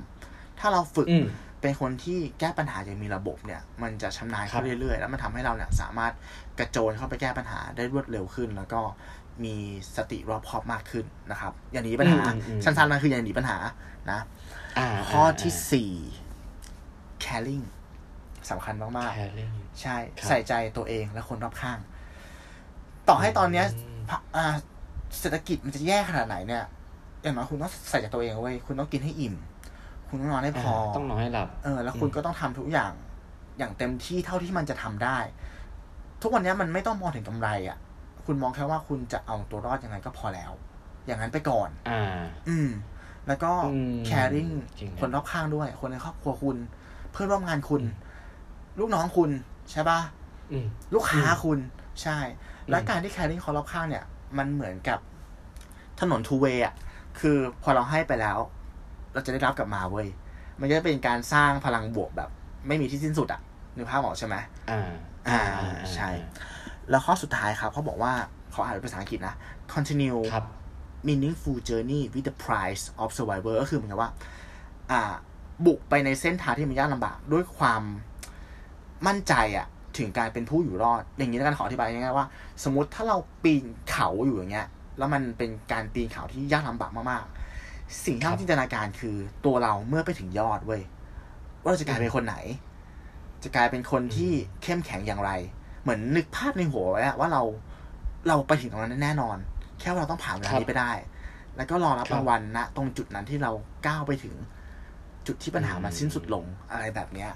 ถ้าเราฝึกอืมเป็นคนที่แก้ปัญหาอย่างมีระบบเนี่ย มันจะชำนาญขึ้นเรื่อยๆ แล้วมันทำให้เราเนี่ยสามารถกระโจนเข้าไปแก้ปัญหาได้รวดเร็วขึ้น แล้วก็ มีสติรอบคอบมากขึ้นนะครับ อย่างหนีปัญหาอืมอืมสั้นๆนะคืออย่างหนีปัญหานะอ่าข้อที่สี่ caring สำคัญมากแคร์เรื่องๆใช่ครับใส่ใจตัวเองและคนรอบข้าง ต่อให้ตอนเนี้ยอืมพะอ่าเศรษฐกิจมันจะแย่ขนาดไหนเนี่ยอย่างน้อยคุณต้องใส่ใจตัวเองเว้ยคุณต้องกินให้อิ่ม คุณต้องนอนให้พอ ต้องนอนให้หลับ เออ แล้วคุณก็ต้องทำทุกอย่างอย่างเต็มที่เท่าที่มันจะทำได้ ทุกวันเนี้ยมันไม่ต้องมองถึงกำไรอะ คุณมองแค่ว่าคุณจะเอาตัวรอดยังไงก็พอแล้ว อย่างนั้นไปก่อน อ่า อืม แล้วก็ อืม caring จริงนะ คนรอบข้างด้วย คนในครอบครัวคุณ เพื่อนร่วมงานคุณ ลูกน้องคุณใช่ปะ อืม ลูกค้าอืมคุณใช่ และอืมการที่ caring คนรอบข้างเนี่ย มันเหมือนกับถนนทูเวย์อะ คือพอเราให้ไปแล้ว เราจะได้รับกลับมาเว้ย มันจะเป็นการสร้างพลังบวกแบบ ไม่มีที่สิ้นสุดอะนึกภาพออกใช่ไหม อ่าอ่าใช่ แล้วข้อสุดท้ายครับเขาบอกว่าเขาอ่านเป็นภาษาอังกฤษนะ continue ครับ meaningful journey with the price of survivor ก็คือเหมือนกับว่า อ่า บุกไปในเส้นทางที่มันยากลำบาก ด้วยความมั่นใจอะถึงการเป็นผู้อยู่รอด อย่างนี้แล้วกันขออธิบายง่ายๆว่า สมมติถ้าเราปีนเขาอยู่อย่างเงี้ย แล้วมันเป็นการปีนเขาที่ยากลำบากมากๆ สิ่งที่ครัเราบจินตนาการคือตัวเราเมื่อไปถึงยอดเว้ยว่าเราจะกลายเป็นคนไหน จะกลายเป็นคนที่เข้มแข็งอย่างไร เหมือนนึกภาพในหัวไว้อะว่าเราเราไปถึงตรงนั้นแน่นอน แค่ว่าเราต้องผ่านเวลาครับนี้ไปได้ แล้วก็รอรับครับรางวัลณตรงจุดนั้นที่เราก้าวไปถึง จุดที่ปัญหามันอืมสิ้นสุดลงอะไรแบบเนี้ย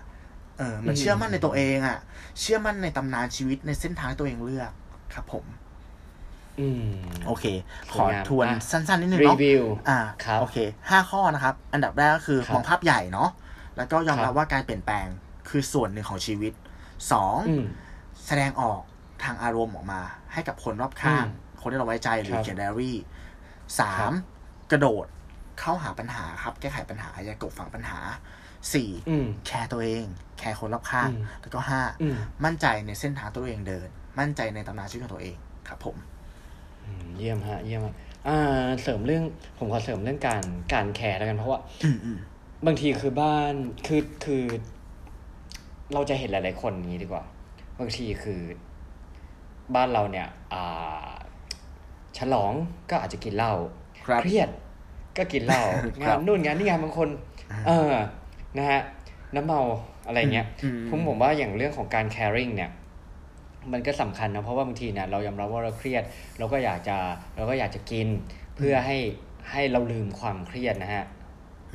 เออ มันอืมเชื่อมั่นในตัวเองอะเชื่อมั่นในตำนานชีวิตในเส้นทางที่ตัวเองเลือกครับผม อืม โอเคสวยงามขอทวนอะสั้นๆนิดนึงเนาะวิวอ่าครับโอเคห้าข้อนะครับ อันดับแรกก็คือครับมองภาพใหญ่เนาะแล้วก็ยอมรับครับว่าการเปลี่ยนแปลงคือส่วนหนึ่งของชีวิตสองอืม แสดงออกทางอารมณ์ออกมา ให้กับคนรอบข้างอืมคนที่เราไว้ใจหรือครับเขียนไดอารี่สามกระโดดเข้าหาปัญหาครับ แก้ไขปัญหาอย่ากลบฝังปัญหาสี่อืม care ตัวเอง care คนรอบข้างอืมแล้วก็ห้าอืมมั่นใจในเส้นทางตัวเองเดิน มั่นใจในตำนานชีวิตของตัวเองครับผมอืมเยี่ยมฮะ เยี่ยมฮะอ่าเสริมเรื่องผมขอเสริมเรื่องการการแคร์แล้วกันเพราะว่าอืมอืมบางทีคือบ้านคือคือ เราจะเห็นหลาย ๆ คนอย่างนี้ดีกว่า บางทีคือบ้านเราเนี่ยอ่าฉลองก็อาจจะกินเหล้าครับเครียดก็กินเหล้าครังาบนนู่นงานนี่งานบางคนอ่าเออนะฮะน้ำเมาอะไรเงี้ยอืมผมผมว่าอย่างเรื่องของการ caring เนี่ย มันก็สำคัญนะเพราะว่าบางทีเนี่ยเรายอมรับว่าเราเครียด เราก็อยากจะเราก็อยากจะกิน เพื่อให้ให้เราลืมความเครียดนะฮะ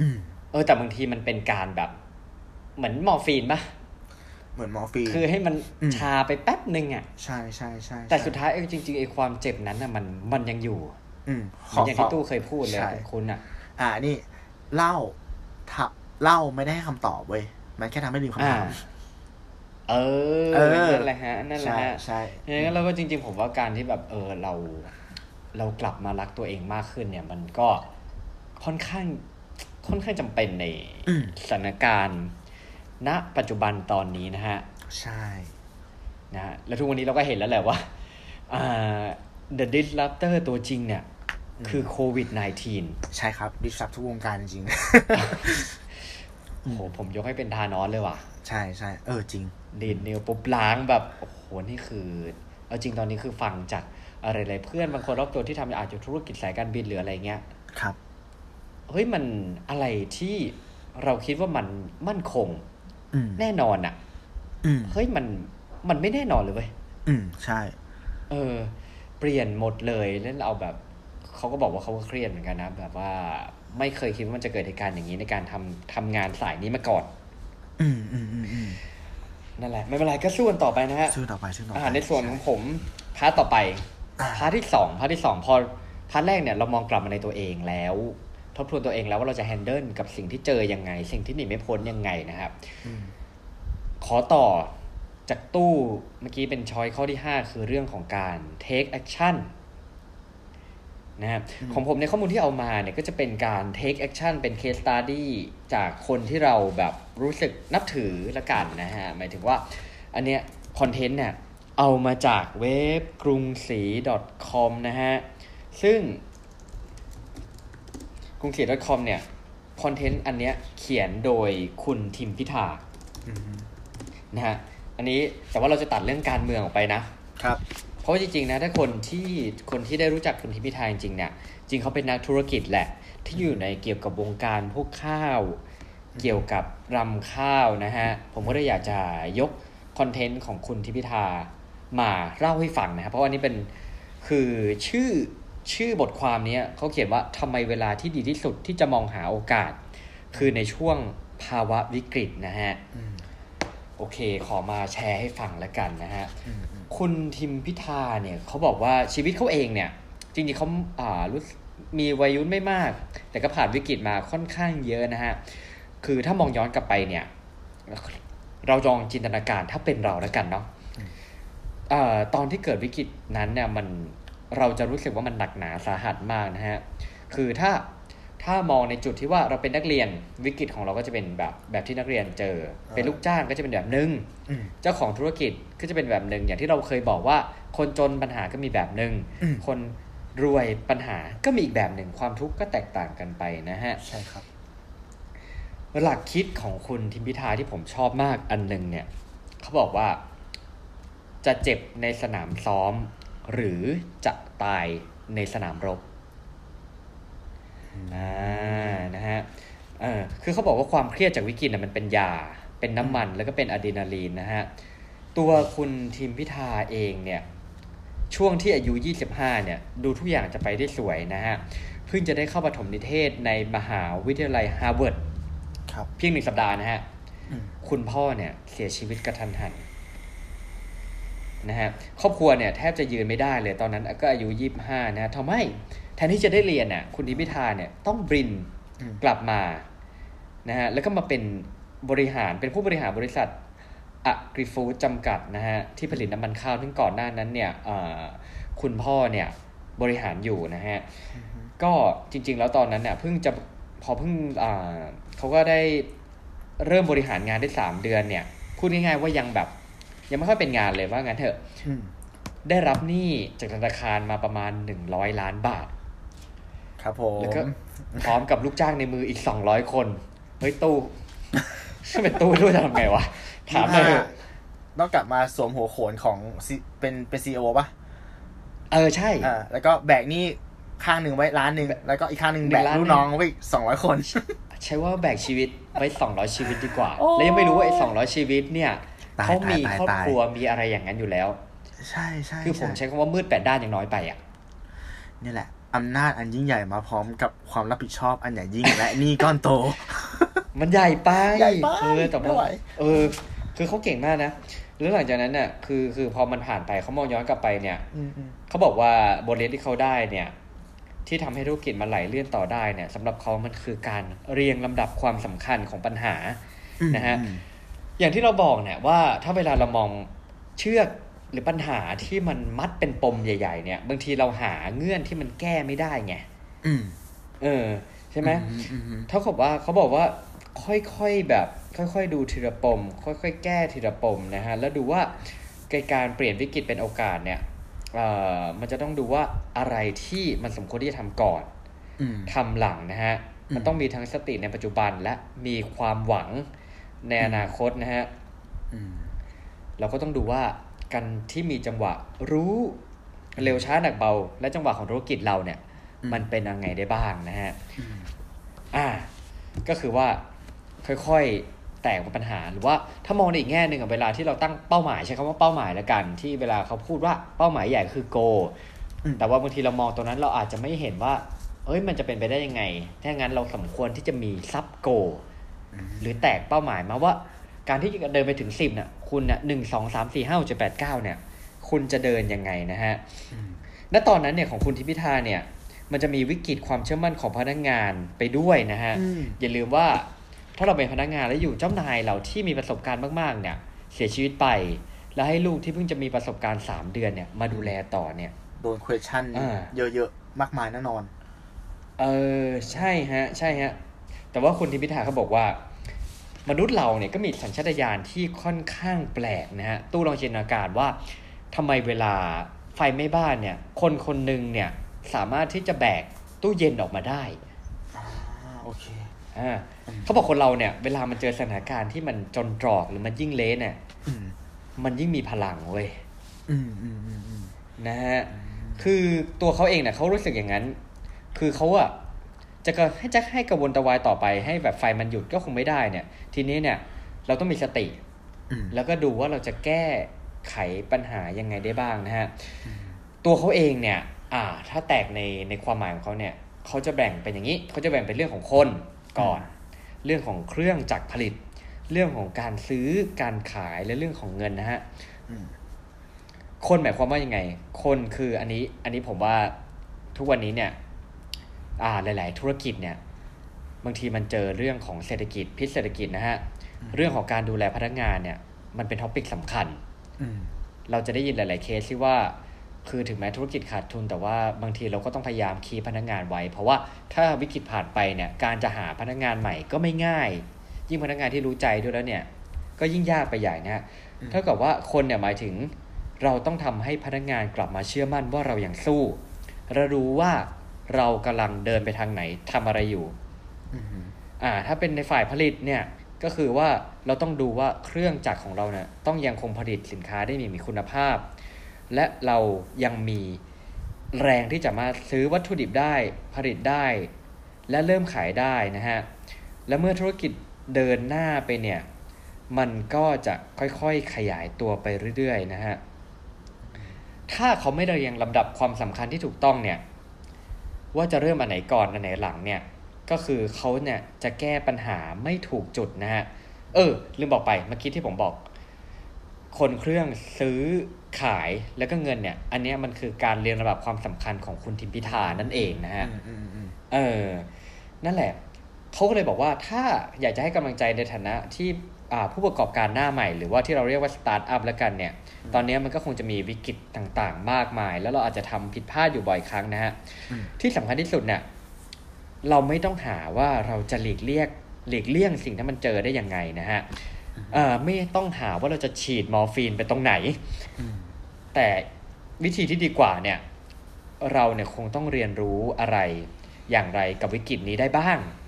อืมเออแต่บางทีมันเป็นการแบบ เหมือนมอร์ฟีนปะ เหมือนมอร์ฟีนคือให้มันอืมชาไปแป๊บหนึ่งอะใช่ใช่ใช่แต่ใช่สุดท้ายเออจริงๆไอ้ความเจ็บนั้นน่ะมันมันยังอยู่ อืมเหมือนอย่างที่ตู้เคยพูดเลยใช่คุณอะ อ่านี่เล่าทับเล่าไม่ได้ให้คำตอบเว้ยมันแค่ทำให้ลืมคำอ่าถามเออเออ นั่นแหละฮะ นั่นแหละใช่ฮะ ใช่อย่างนั้นเราก็จริง ๆ ผมว่าการที่แบบเออเรา เรากลับมารักตัวเองมากขึ้นเนี่ย มันก็ค่อนข้างค่อนข้างจำเป็นในอืมสถานการณ์ ณปัจจุบันตอนนี้นะฮะ ใช่นะฮะแล้วทุกวันนี้เราก็เห็นแล้วแหละว่าอ่า the disruptor ตัวจริงเนี่ย คือโควิด -19 ใช่ครับดิสับทุกวงการจริงโอ้โหผมยกให้เป็นทานอสเลยว่ะ ใช่ใช่เออจริงดีดนิ้วปุ๊บล้างแบบ โอ้โห นี่คือ เอาจริงตอนนี้คือฟังจากอะไรหลายเพื่อนบางคนรอบตัวที่ทำอาจจะธุรกิจสายการบินหรืออะไรเงี้ย ครับ เฮ้ยมันอะไรที่เราคิดว่ามันมั่นคงอืม แน่นอนอะอืมเฮ้ยมันมันไม่แน่นอนเลยเว้ยอืมใช่ เออ เปลี่ยนหมดเลยแล้วเราแบบเขาก็บอกว่าเขาก็เครียดเหมือนกันนะแบบว่าไม่เคยคิดว่ามันจะเกิดเหตุการณ์อย่างนี้ในการทำทำงานสายนี้มาก่อน อืมอืมอืมอืมนั่นแหละ ไม่เป็นไรก็สู้กันต่อไปนะฮะชื่อต่อไปชื่อต่อไปอ่าในส่วนของผม part ต่อไปอ่า part ที่สอง part ที่สองพอ part แรกเนี่ยเรามองกลับมาในตัวเองแล้วท บทวนตัวเองแล้วว่าเราจะแฮนเดิลกับสิ่งที่เจอยังไง สิ่งที่หนีไม่พ้นยังไงนะครับอืมขอต่อจากตู้เมื่อกี้เป็นช้อยข้อที่ 5 คือเรื่องของการ take action นะครับของผมในข้อมูลที่เอามาเนี่ยก็จะเป็นการ take action เป็น case study จากคนที่เราแบบรู้สึกนับถือละกันนะฮะ หมายถึงว่า อันเนี้ยคอนเทนต์เนี่ยเอามาจากเว็บกรุงศรี .com นะฮะ ซึ่ง กรุงศรี .com เนี่ยคอนเทนต์อันเนี้ยเขียนโดยคุณทิมพิธาอืมนะฮะอันนี้แต่ว่าเราจะตัดเรื่องการเมืองออกไปนะครับ เพราะว่าจริงๆนะถ้าคนที่คนที่ได้รู้จักคุณทิมพิธาจริงๆเนี่ยจริงเขาเป็นนักธุรกิจแหละ ที่อยู่ในเกี่ยวกับวงการพวกข้าว เกี่ยวกับรำข้าวนะฮะผมก็เลยอยากจะยกคอนเทนต์ของคุณทิมพิธามาเล่าให้ฟังนะครับเพราะว่าอันนี้เป็นคือชื่อ ชื่อบทความเนี้ยเขาเขียนว่าทำไมเวลาที่ดีที่สุดที่จะมองหาโอกาส คือในช่วงภาวะวิกฤตนะฮะอืมโอเค ขอมาแชร์ให้ฟังแล้วกันนะฮะอืมอืมคุณทิมพิธาเนี่ยเขาบอกว่าชีวิตเขาเองเนี่ย จริงๆเขาอ่ารู้สึกมีวัยรุ่นไม่มาก แต่ก็ผ่านวิกฤตมาค่อนข้างเยอะนะฮะ คือถ้ามองย้อนกลับไปเนี่ย เราลองจินตนาการถ้าเป็นเราแล้วกันเนาะเอ่อตอนที่เกิดวิกฤตนั้นเนี่ยมัน เราจะรู้สึกว่ามันหนักหนาสาหัสมากนะฮะ คือถ้าถ้ามองในจุดที่ว่าเราเป็นนักเรียนวิกฤตของเราก็จะเป็นแบบแบบที่นักเรียนเจอ เป็นลูกจ้างก็จะเป็นแบบหนึ่งอืมเจ้าของธุรกิจก็จะเป็นแบบหนึ่งอย่างที่เราเคยบอกว่า คนจนปัญหาก็มีแบบหนึ่งอืมคนรวยปัญหาก็มีอีกแบบหนึ่งความทุกข์ก็แตกต่างกันไปนะฮะใช่ครับ หลักคิดของคุณทิมพิธาที่ผมชอบมากอันหนึ่งเนี่ยเขาบอกว่า จะเจ็บในสนามซ้อม หรือจะตายในสนามรบอ่านะฮะเออคือเขาบอกว่าความเครียดจากวิกฤตน่ะมันเป็นยา เป็นน้ำมันแล้วก็เป็นอะดรีนาลีนนะฮะ ตัวคุณทิมพิธาเองเนี่ย ช่วงที่อายุ 25 เนี่ย ดูทุกอย่างจะไปได้สวยนะฮะ เพิ่งจะได้เข้าปฐมนิเทศในมหาวิทยาลัยฮาร์วาร์ดครับเพียงหนึ่งสัปดาห์นะฮะอืมคุณพ่อเนี่ยเสียชีวิตกระทันหัน นะฮะครอบครัวเนี่ยแทบจะยืนไม่ได้เลยตอนนั้นก็อายุ 25 นะฮะทำให้แทนที่จะได้เรียนน่ะคุณทิมพิธาเนี่ยต้องบินอืมกลับมานะฮะแล้วก็มาเป็นบริหารเป็นผู้บริหารบริษัทอะกริฟูดจำกัดนะฮะที่ผลิตน้ำมันข้าวซึ่งก่อนหน้านั้นเนี่ยเอ่อคุณพ่อเนี่ยบริหารอยู่นะฮะก็จริง ๆ แล้วตอนนั้นเนี่ยเพิ่งจะพอเพิ่งอ่าเขาก็ได้เริ่มบริหารงานได้สามเดือนเนี่ยพูดง่ายๆว่ายังแบบ ยังไม่ค่อยเป็นงานเลยว่างั้นเถอะอืมได้รับหนี้จากธนาคารมาประมาณหนึ่งร้อยล้านบาท ครับผมแล้วก็พร้อมกับลูกจ้างในมืออีกสองร้อยคน เฮ้ยตู้ถ้าเป็นตู้ด้วยจะทำไงวะ ถามหน่อยเถอะต้องกลับมาสวมหัวโขนของ C- เป็นเป็นซีโอป่ะ เออใช่อ่าแล้วก็แบกหนี่ข้างหนึ่งไว้ล้านหนึ่งแล้วก็อีกข้างหนึ่งหนึ่แบงกล้านลูกน้องไว้สองร้อยคน ใช้ว่าแบกชีวิตไว้สองร้อยชีวิตดีกว่าโอ้แล้วยังไม่รู้ว่าไอ้สองร้อยชีวิตเนี่ย ตายเขามีตายครอบตายครัวมีอะไรอย่างนั้นอยู่แล้ว ใช่ใช่คือผมใช่ใช้คำว่ามืดแปดด้านยังน้อยไปอะนี่แหละอำนาจอันยิ่งใหญ่มาพร้อมกับความรับผิดชอบอันใหญ่ยิ่งและหนี่ก้อนโต มันใหญ่ไปใหญ่ไปเออแต่ไม่ไหวว่าเออ คือเขาเก่งมากนะแล้วหลังจากนั้นเนี่ยคือคือพอมันผ่านไปเขามองย้อนกลับไปเนี่ยอืมอืมเขาบอกว่าบทเรียนที่เขาได้เนี่ย ที่ทำให้ธุรกิจมันไหลเลื่อนต่อได้เนี่ยสำหรับเขามันคือการเรียงลำดับความสำคัญของปัญหาอืมนะฮะ อืมอย่างที่เราบอกเนี่ยว่าถ้าเวลาเรามองเชือกหรือปัญหาที่มันมัดเป็นปมใหญ่ๆ เนี่ย บางทีเราหาเงื่อนที่มันแก้ไม่ได้ไงอืมเออ ใช่ไหมอือือืมเท่ากับว่าเขาบอกว่าค่อยๆแบบ ค่อยๆ ดูทีละปม ค่อยๆ แก้ทีละปมนะฮะ แล้วดูว่าการเปลี่ยนวิกฤตเป็นโอกาสเนี่ยเอ่อมันจะต้องดูว่าอะไรที่มันสมควรที่จะทำก่อนอืมทำหลังนะฮะอืมมันต้องมีทั้งสติในปัจจุบันและมีความหวัง ในอนาคตนะฮะอืมเราก็ต้องดูว่าการที่มีจังหวะรู้เร็วช้าหนักเบา และจังหวะของธุรกิจเราเนี่ยอืมมันเป็นยังไงได้บ้างนะฮะอืมอ่า ก็คือว่าค่อยๆแตกเป็นปัญหาหรือว่าถ้ามองในอีกแง่หนึ่งอะเวลาที่เราตั้งเป้าหมายใช้คำว่าเป้าหมายแล้วกัน ที่เวลาเขาพูดว่าเป้าหมายใหญ่คือโกอืมแต่ว่าบางทีเรามองตรงนั้นเราอาจจะไม่เห็นว่าเอ้ยมันจะเป็นไปได้ยังไงถ้างั้นเราสมควรที่จะมีซับโก หรือแตกเป้าหมายมาว่า การที่จะเดินไปถึงสิบน่ะคุณน่ะหนึ่งสองสามสี่ห้าเจ็ดแปดเก้าเนี่ย คุณจะเดินยังไงนะฮะอืมณตอนนั้นเนี่ยของคุณทิพิธาเนี่ย มันจะมีวิกฤตความเชื่อมั่นของพนักงานไปด้วยนะฮะอืมอย่าลืมว่าถ้าเราเป็นพนักงานแล้วอยู่เจ้านายเราที่มีประสบการณ์มากๆ เนี่ย เสียชีวิตไป แล้วให้ลูกที่เพิ่งจะมีประสบการณ์สามเดือนเนี่ย มาดูแลต่อเนี่ยโดน question อ่าเยอะๆ มากมายแน่นอน เออ ใช่ฮะ ใช่ฮะ แต่ว่าคุณทิพิธาเขาบอกว่ามนุษย์เราเนี่ยก็มีสัญชาตญาณที่ค่อนข้างแปลกนะฮะตู้ลองจินตนาการว่าทำไมเวลาไฟไหม้บ้านเนี่ย คนคนหนึ่งเนี่ยสามารถที่จะแบกตู้เย็นออกมาได้อ่าโอเคอ่าเขาบอกคนเราเนี่ย เวลามันเจอสถานการณ์ที่มันจนตรอกหรือมันยิ่งเละเนี่ยอืมมันยิ่งมีพลังเว้ยอืมอืมอืมอืมนะฮะคือตัวเขาเองเนี่ยเขารู้สึกอย่างนั้น คือเขาอะ จะก็ให้จะให้กระวนกระวายต่อไปให้แบบไฟมันหยุดก็คงไม่ได้เนี่ย ทีนี้เนี่ย เราต้องมีสติอืมแล้วก็ดูว่าเราจะแก้ไขปัญหายังไงได้บ้างนะฮะตัวเขาเองเนี่ย อ่า ถ้าแตกในในความหมายของเขาเนี่ยเขาจะแบ่งเป็นอย่างนี้เขาจะแบ่งเป็นเรื่องของคนก่อน เรื่องของเครื่องจักรผลิต เรื่องของการซื้อการขายและเรื่องของเงินนะฮะอืมคนหมายความว่ายังไง คนคืออันนี้ อันนี้ผมว่าทุกวันนี้เนี่ยอ่า หลาย ๆ ธุรกิจเนี่ยบางทีมันเจอเรื่องของเศรษฐกิจพิษเศรษฐกิจนะฮะเรื่องของการดูแลพนักงานเนี่ยมันเป็น topic สำคัญอืมเราจะได้ยินหลาย ๆ เคสที่ว่า คือถึงแม้ธุรกิจขาดทุน แต่ว่าบางทีเราก็ต้องพยายามคีย์พนักงานไว้ เพราะว่าถ้าวิกฤตผ่านไปเนี่ยการจะหาพนักงานใหม่ก็ไม่ง่าย ยิ่งพนักงานที่รู้ใจด้วยแล้วเนี่ย ก็ยิ่งยากไปใหญ่นะฮะเท่ากับว่าคนเนี่ยหมายถึง เราต้องทำให้พนักงานกลับมาเชื่อมั่นว่าเรายังสู้และรู้ว่า เรากำลังเดินไปทางไหนทำอะไรอยู่อืมอ่า ถ้าเป็นในฝ่ายผลิตเนี่ยก็คือว่าเราต้องดูว่าเครื่องจักรของเราเนี่ยต้องยังคงผลิตสินค้าได้มีมีคุณภาพ และเรายังมีแรงที่จะมาซื้อวัตถุดิบได้ผลิตได้ และเริ่มขายได้นะฮะและเมื่อธุรกิจเดินหน้าไปเนี่ย มันก็จะค่อยๆขยายตัวไปเรื่อยๆนะฮะถ้าเขาไม่ได้เรียงลำดับความสำคัญที่ถูกต้องเนี่ย ว่าจะเริ่มอันไหนก่อนอันไหนหลังเนี่ยก็คือเขาเนี่ยจะแก้ปัญหาไม่ถูกจุดนะฮะเออลืมบอกไปเมื่อกี้ที่ผมบอก คนเครื่องซื้อขายแล้วก็เงินเนี่ย อันเนี้ยมันคือการเรียงลำดับความสำคัญของคุณทิมพิธานั่นเองนะฮะอืมอืมอืมเออ นั่นแหละเขาก็เลยบอกว่าถ้าอยากจะให้กำลังใจในฐานะที่อ่า ผู้ประกอบการหน้าใหม่ หรือว่าที่เราเรียกว่าสตาร์ทอัพแล้วกันเนี่ยตอนนี้มันก็คงจะมีวิกฤตต่างๆ มากมาย แล้วเราอาจจะทำผิดพลาดอยู่บ่อยครั้งนะฮะอืมที่สำคัญที่สุดเนี่ยเราไม่ต้องหาว่าเราจะหลีกเลี่ยงหลีกเลี่ยงสิ่งที่มันเจอได้ยังไงนะฮะเอ่อไม่ต้องหาว่าเราจะฉีดมอร์ฟีนไปตรงไหนอืมแต่วิธีที่ดีกว่าเนี่ย เราเนี่ยคงต้องเรียนรู้อะไรอย่างไรกับวิกฤตนี้ได้บ้างอืม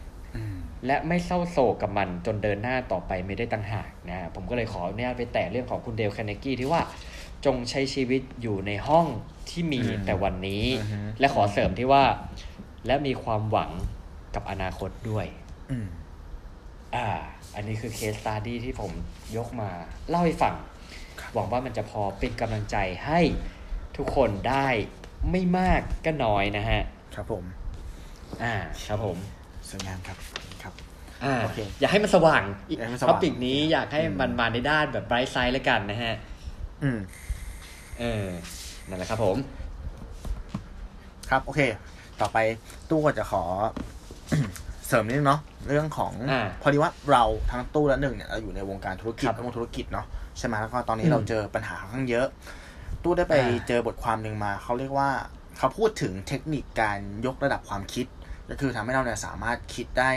และไม่เศร้าโศกกับมันจนเดินหน้าต่อไปไม่ได้ต่างหากนะฮะผมก็เลยขออนุญาตไปแตะเรื่องของคุณเดลคาเนกี้ที่ว่าจงใช้ชีวิตอยู่ในห้องที่มีอืมแต่วันนี้อือฮึและขอเสริมที่ว่า และมีความหวังกับอนาคตด้วยอืมอ่า อันนี้คือเคสตาดี้ที่ผมยกมา เล่าให้ฟัง หวังว่ามันจะพอเป็นกำลังใจให้ทุกคนได้ไม่มากก็น้อยนะฮะ ครับผม อ่า ครับผมสวยงามครับครับ อ่าโอเคอยากให้มันสว่างอยากให้มันสท็ว่าองปิกนี้อยากให้มันมาในด้านแบบไบรท์ไซด์แล้วกันนะฮะอืมเออนั่นแหละครับผม ครับโอเค ต่อไปตู้ก็จะขอ เสริมนิดนึงเนาะเรื่องของอ่าพอดีว่าเราทั้งตู้และหนึ่งเนี่ยเราอยู่ในวงการธุรกิจครับและวงธุรกิจเนาะใช่ไหมแล้วก็ตอนนี้อืมเราเจอปัญหาค่อนข้างเยอะ ตู้ได้ไปอ่าเจอบทความหนึ่งมาเขาเรียกว่าเขาพูดถึงเทคนิคการยกระดับความคิด ก็คือทำให้เราเนี่ยสามารถคิดได้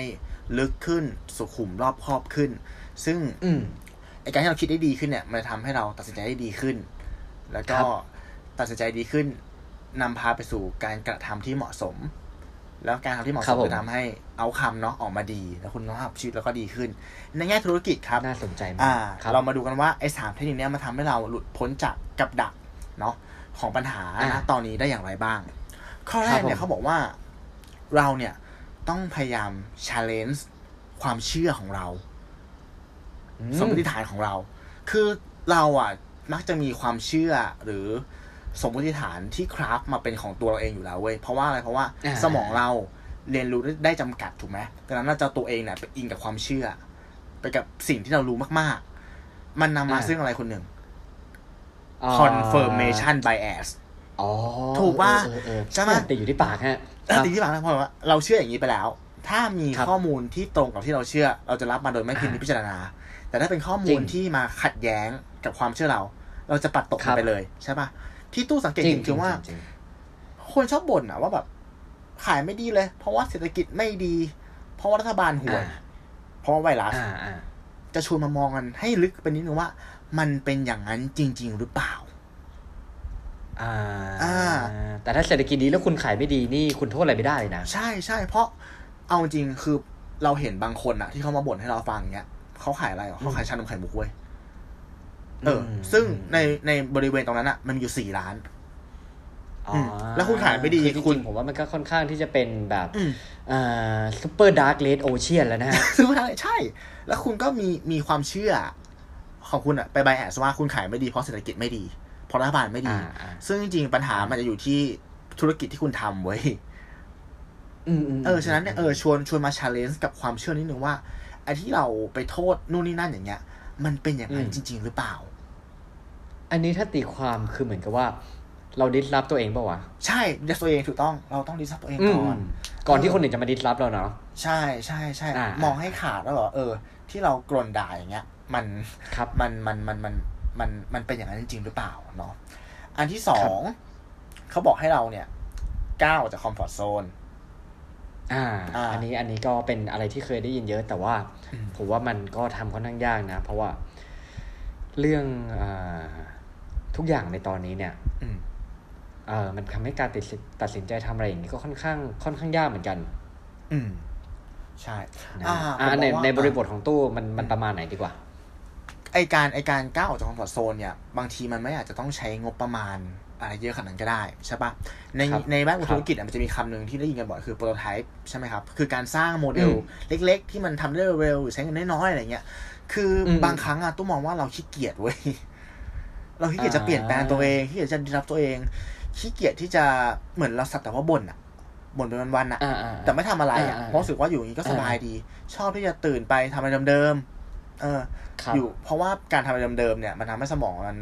ลึกขึ้นสุขุมรอบคอบขึ้น ซึ่งอืมไอการที่เราคิดได้ดีขึ้นเนี่ย มันจะทำให้เราตัดสินใจได้ดีขึ้น แล้วก็ครับตัดสินใจดีขึ้นนำพาไปสู่การกระทำที่เหมาะสม แล้วการทำที่เหมาะคสรับมผมจะทำให้เอาคำเนาะออกมาดี แล้วคุณภาพชีวิตเราก็ดีขึ้น ในแง่ธุรกิจครับน่าสนใจมาอ่ากครับเรามาดูกันว่าไอ้สามเทคนิคเนี้ยมันทำให้เราหลุดพ้นจากกับดักเนาะของปัญหาอ่านะตอนนี้ได้อย่างไรบ้าง ข้อแรครักบผมเนี่ยเขาบอกว่าเราเนี่ย ต้องพยายาม challenge ความเชื่อของเราอืสมมติฐานของเรา คือเราอะมักจะมีความเชื่อหรือสมมติฐานที่คราฟมาเป็นของตัวเราเองอยู่แล้วเว้ยเพราะว่าอะไรเพราะว่าอ่าสมองเราเรียนรู้ได้ได้จำกัดถูกไหมดังนั้นเราจะเอาตัวเองเนี่ยไปอิงกับความเชื่อ ไปกับสิ่งที่เรารู้มาก ๆ มันนำมาซึ่งอะไรคนหนึ่งอ่า confirmation bias อ๋อถูกปะเออเออเออใช่ไหมติดอยู่ที่ปากฮะ เออติดที่ฝังนะเพราะว่าเราเชื่ออย่างนี้ไปแล้ว ถ้ามีครับข้อมูลที่ตรงกับที่เราเชื่อ เราจะรับมาโดยไม่พิอ่าพิจารณา แต่ถ้าเป็นข้อจมูริลงที่มาขัดแย้งกับความเชื่อเรา เราจะปัดตกครัมันบไปเลยใช่ปะที่ตู้สังเกตจริเห็งนจริคืงอว่าจริงคนชอบบ่นอะว่าแบบขายไม่ดีเลย เพราะว่าเศรษฐกิจไม่ดี เพราะว่ารัฐบาลห่วยอ่าเพราะว่าไวรัสอ่าอ่าจะชวนมามองกันให้ลึกไปนิดนึงว่า มันเป็นอย่างนั้นจริง ๆ หรือเปล่า อ่าอ่า แต่ถ้าเศรษฐกิจดีแล้วคุณขายไม่ดีนี่คุณโทษอะไรไม่ได้เลยนะ ใช่ใช่เพราะเอาจริงคือเราเห็นบางคนอะที่เขามาบ่นให้เราฟังเงี้ยเขาขายอะไรเหรอเขาขายชานมไข่มุกเว้ยเออ ซึ่งในในบริเวณตรงนั้นอะมันมีอยู่สี่ร้านอ๋อมแล้วคุณขายไม่ดีคือจคุริณงๆผมว่ามันก็ค่อนข้างที่จะเป็นแบบอืมอ่า super dark red ocean แล้วนะฮะซื้อมาได้ใช่ แล้วคุณก็มีมีความเชื่อของคุณอะไปไบแอสว่าคุณขายไม่ดีเพราะเศรษฐกิจไม่ดี เพราะรัฐบาลไม่ดีอ่าอ่าซึ่งจริงๆปัญหามันจะอยู่ที่ธุรกิจที่คุณทำเว้ยอืมมเออฉะนั้นเนี่ยเออชวนชวนมาชาเลนจ์กับความเชื่อนิดนึงว่าไอ้ที่เราไปโทษนู่นนี่นั่นอย่างเงี้ย มันเป็นอย่างนั้นจริง ๆ หรือเปล่า อันนี้ถ้าตีความคือเหมือนกับว่า เราดิสรับตัวเองเปล่าวะใช่ดิสตัวเองถูกต้องเราต้องดิสตัวเองก่อนก่อนที่คนอื่นจะมาดิสรับเราเนาะใช่ใช่ใช่อ่ามองให้ขาดแล้วเหรอเออ ที่เรากรนด่าอย่างเงี้ย มันครับมันมันมันมัน มันมันเป็นอย่างนั้นจริง ๆ หรือเปล่าเนาะอันที่สองเขาบอกให้เราเนี่ยก้าวออกจากคอมฟอร์ทโซนอ่าอ่า อันนี้อันนี้ก็เป็นอะไรที่เคยได้ยินเยอะ แต่ว่าอืมผมว่ามันก็ทำค่อนข้างยากนะ เพราะว่าเรื่องอาทุกอย่างในตอนนี้เนี่ยอืมเออมันทำให้การตัดสินตัดสินใจทำอะไรอย่างนี้ก็ค่อนข้างค่อนข้างยากเหมือนกัน อืม ใช่นะอ่าอ่าผมในมองว่าในบริบทของตู้มันมันประมาณไหนดีกว่า ไอการไอการก้าวออกจาก comfort zoneเนี่ยบางทีมันไม่อาจจะต้องใช้งบประมาณอะไรเยอะขนาดนั้นก็ได้ใช่ปะในครับในแวดวงครับธุรกิจอะมันจะมีคำหนึ่งที่ได้ยินกันบ่อยคือ prototype ใช่ไหมครับ คือการสร้างโมเดลอืมเล็ก ๆ ที่มันทำได้เร็วๆหรือใช้เงินน้อยๆอะไรเงี้ย คืออมบางครั้งอะตู้มองว่าเราขี้เกียจเว้ยเราขี้เกียจจะอ่าเปลี่ยนแปลงตัวเองขี้เกียจจะปรับตัวเองขี้เกียจที่จะเหมือนเราสักแต่ว่าบ่นอะบ่นเป็นวันๆอะอ่าอ่าแต่ไม่ทำอะไรอะอ่าเพราะรู้สึกว่าอยู่อย่างนี้ก็สบายดี ชอบที่จะตื่นไปทำอะไรเดิมๆ เออครับอยู่เพราะว่าการทำอะไรเดิมๆเนี่ยมันทำให้สมองมัน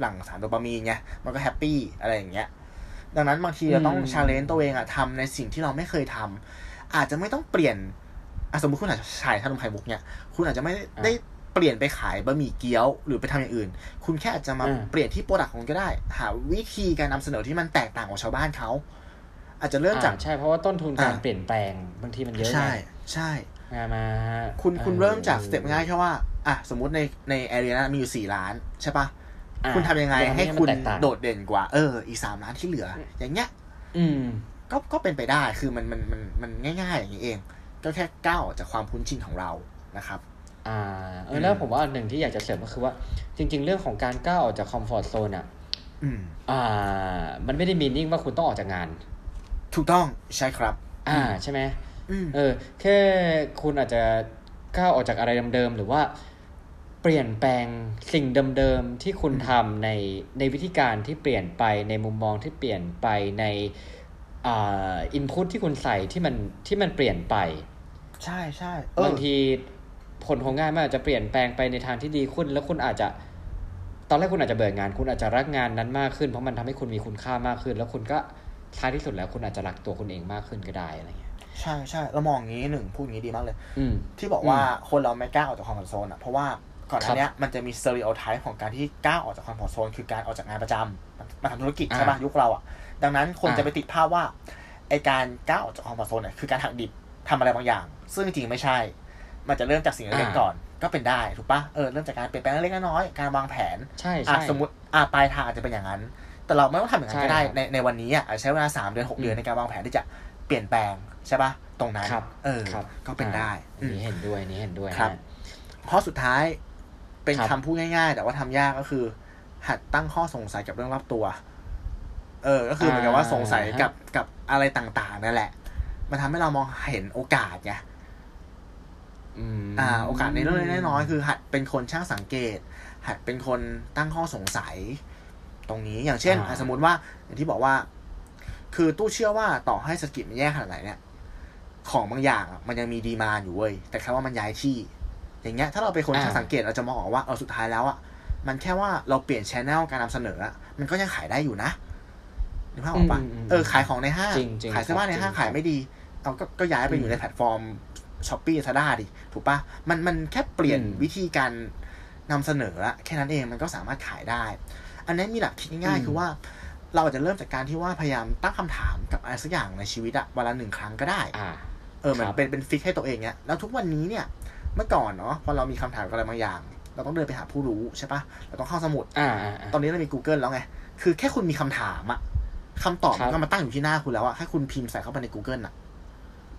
หลั่งสารโดปามีนไงมันก็ happy อะไรอย่างเงี้ยดังนั้นบางทีเราต้องอืม challenge ตัวเองอะทำในสิ่งที่เราไม่เคยทำอาจจะไม่ต้องเปลี่ยนอะสมมติคุณอาจจะขายชานมไข่มุกเนี่ย คุณอาจจะไม่ได้เปลี่ยนไปขายบะหมี่เกี๊ยวหรือไปทำอย่างอื่น คุณแค่อาจจะมาอืมเปลี่ยนที่ product ของคุณก็ได้ หาวิธีการนำเสนอที่มันแตกต่างกว่าชาวบ้านเขาอาจจะเริ่มจากอ่าใช่เพราะว่าต้นทุนการอ่าเปลี่ยนแปลงบางทีมันเยอะไงใช่ ใช่ มามาคุณคุณออเริ่มจาก step ง่ายแค่ว่า อะ สมมุติในใน area นั้นมีอยู่สี่ร้านใช่ปะอ่าคุณทำยังไงเดี๋ยวให้มันคุณแตกต่างโดดเด่นกว่า เออ อีกสามร้านที่เหลือ อย่างเงี้ย อืม ก็ก็เป็นไปได้คือมันมันมันมันง่ายๆ อย่างนี้เอง ก็แค่ก้าวออกจากความคุ้นชินของเรานะครับอ่าเออแล้วผมว่าอันหนึ่งที่อยากจะเสริมก็คือว่า จริง ๆ เรื่องของการก้าวออกจากคอมฟอร์ทโซนอะอืมอ่า มันไม่ได้มีนิ่งว่าคุณต้องออกจากงาน ถูกต้องใช่ครับ อ่าใช่ไหมอืม เออ แค่คุณอาจจะก้าวออกจากอะไรเดิมๆหรือว่าเปลี่ยนแปลงสิ่งเดิมๆที่คุณทำในในวิธีการที่เปลี่ยนไปในมุมมองที่เปลี่ยนไปในอ่าอินพุตที่คุณใส่ที่มันที่มันเปลี่ยนไป ใช่ใช่เออบางทีผลของงานมันอาจจะเปลี่ยนแปลงไปในทางที่ดีขึ้น แล้วคุณอาจจะ ตอนแรกคุณอาจจะเบื่องาน คุณอาจจะรักงานนั้นมากขึ้น เพราะมันทำให้คุณมีคุณค่ามากขึ้น แล้วคุณก็ท้ายที่สุดแล้วคุณอาจจะรักตัวคุณเองมากขึ้นก็ได้อะไรเงี้ย ใช่ใช่เรามองอย่างนี้หนึ่งพูดอย่างนี้ดีมากเลย อืม ที่บอกว่าคนเราไม่กล้าออกจากคอมฟอร์ทโซนอะเพราะว่าก่อนหน้าเนี้ยมันจะมี stereotype ของการที่ก้าวออกจาก comfort zone คือการออกจากงานประจำมาทำธุรกิจใช่ป่ะอ่ายุคเราอะ ดังนั้นคนอ่าจะไปติดภาพว่าไอการก้าวออกจาก comfort zone เนี่ยคือการหักดิบทำอะไรบางอย่าง ซึ่งจริงๆไม่ใช่ มันจะเริ่มจากสิ่งเล็กๆก่อนก็เป็นได้ถูกปะเออเริ่มจากการเปลี่ยนแปลงเล็กๆน้อยๆการวางแผนใช่อะใช่สมมติอะปลายทางอาจจะเป็นอย่างนั้น แต่เราไม่ต้องทำอย่างนั้นก็ได้ใช่ครับในในวันนี้อะอาจจะใช้เวลาสามเดือนหกเดือนอืมในการวางแผนที่จะเปลี่ยนแปลง ใช่ปะตรงนั้นครับเออครับก็เป็นได้อ่าอันนี้เห็นด้วยอันนี้เห็นด้วยครับนะเพราะสุดท้ายเป็นครับคำพูดง่าย ๆ แต่ว่าทำยากก็คือ หัดตั้งข้อสงสัยกับเรื่องรอบตัว เออ ก็คือเหมือนกับว่าสงสัยกับกับอะไรต่างๆนั่นแหละ มันทำให้เรามองเห็นโอกาสไงอืมอ่า โอกาสในเรื่องเล็กๆน้อยๆคือ หัดเป็นคนช่างสังเกต หัดเป็นคนตั้งข้อสงสัย ตรงนี้อย่างเช่นอ่าอะสมมุติว่า อย่างที่บอกว่า คือตู้เชื่อว่าต่อให้สกิจมันแย่ขนาดไหนเนี่ย ของบางอย่างอะมันยังมี demand อยู่เว้ย แต่แค่ว่ามันย้ายที่ อย่างเงี้ย ถ้าเราเป็นคนช่างสังเกตเราจะมองออกว่า เออสุดท้ายแล้วอะ มันแค่ว่าเราเปลี่ยน channel การนำเสนออะมันก็ยังขายได้อยู่นะนึกภาพออกปะอืมอืมเออ ขายของในห้างจริงจริงขายเสื้อผ้าในห้างจริงขายไม่ดี เอาก็ก็ย้ายไปอยู่ในแพลตฟอร์ม Shopee Lazada ดิ ถูกปะมันมันแค่เปลี่ยนอืมวิธีการนำเสนออะแค่นั้นเองมันก็สามารถขายได้ อันนี้มีหลักคิดง่ายอืมๆคือว่าเราอาจจะเริ่มจากการที่ว่าพยายามตั้งคำถามกับอะไรสักอย่างในชีวิตอะวันละหนึ่งครั้งก็ได้ อ่าเออเหมือครันบเป็นเป็นฟิกให้ตัวเองเนี้ยแล้วทุกวันนี้เนี่ยเมื่อก่อนเนาะพอเรามีคำถามกับอะไรบางอย่าง เราต้องเดินไปหาผู้รู้ใช่ปะเราต้องเข้าสมุดอ่าอ่าอ่าตอนนี้เรามี Google แล้วไง คือแค่คุณมีคำถามอะคำตอบครับมันก็มาตั้งอยู่ที่หน้าคุณแล้วอะแค่คุณพิมพ์ใส่เข้าไปใน Google อะ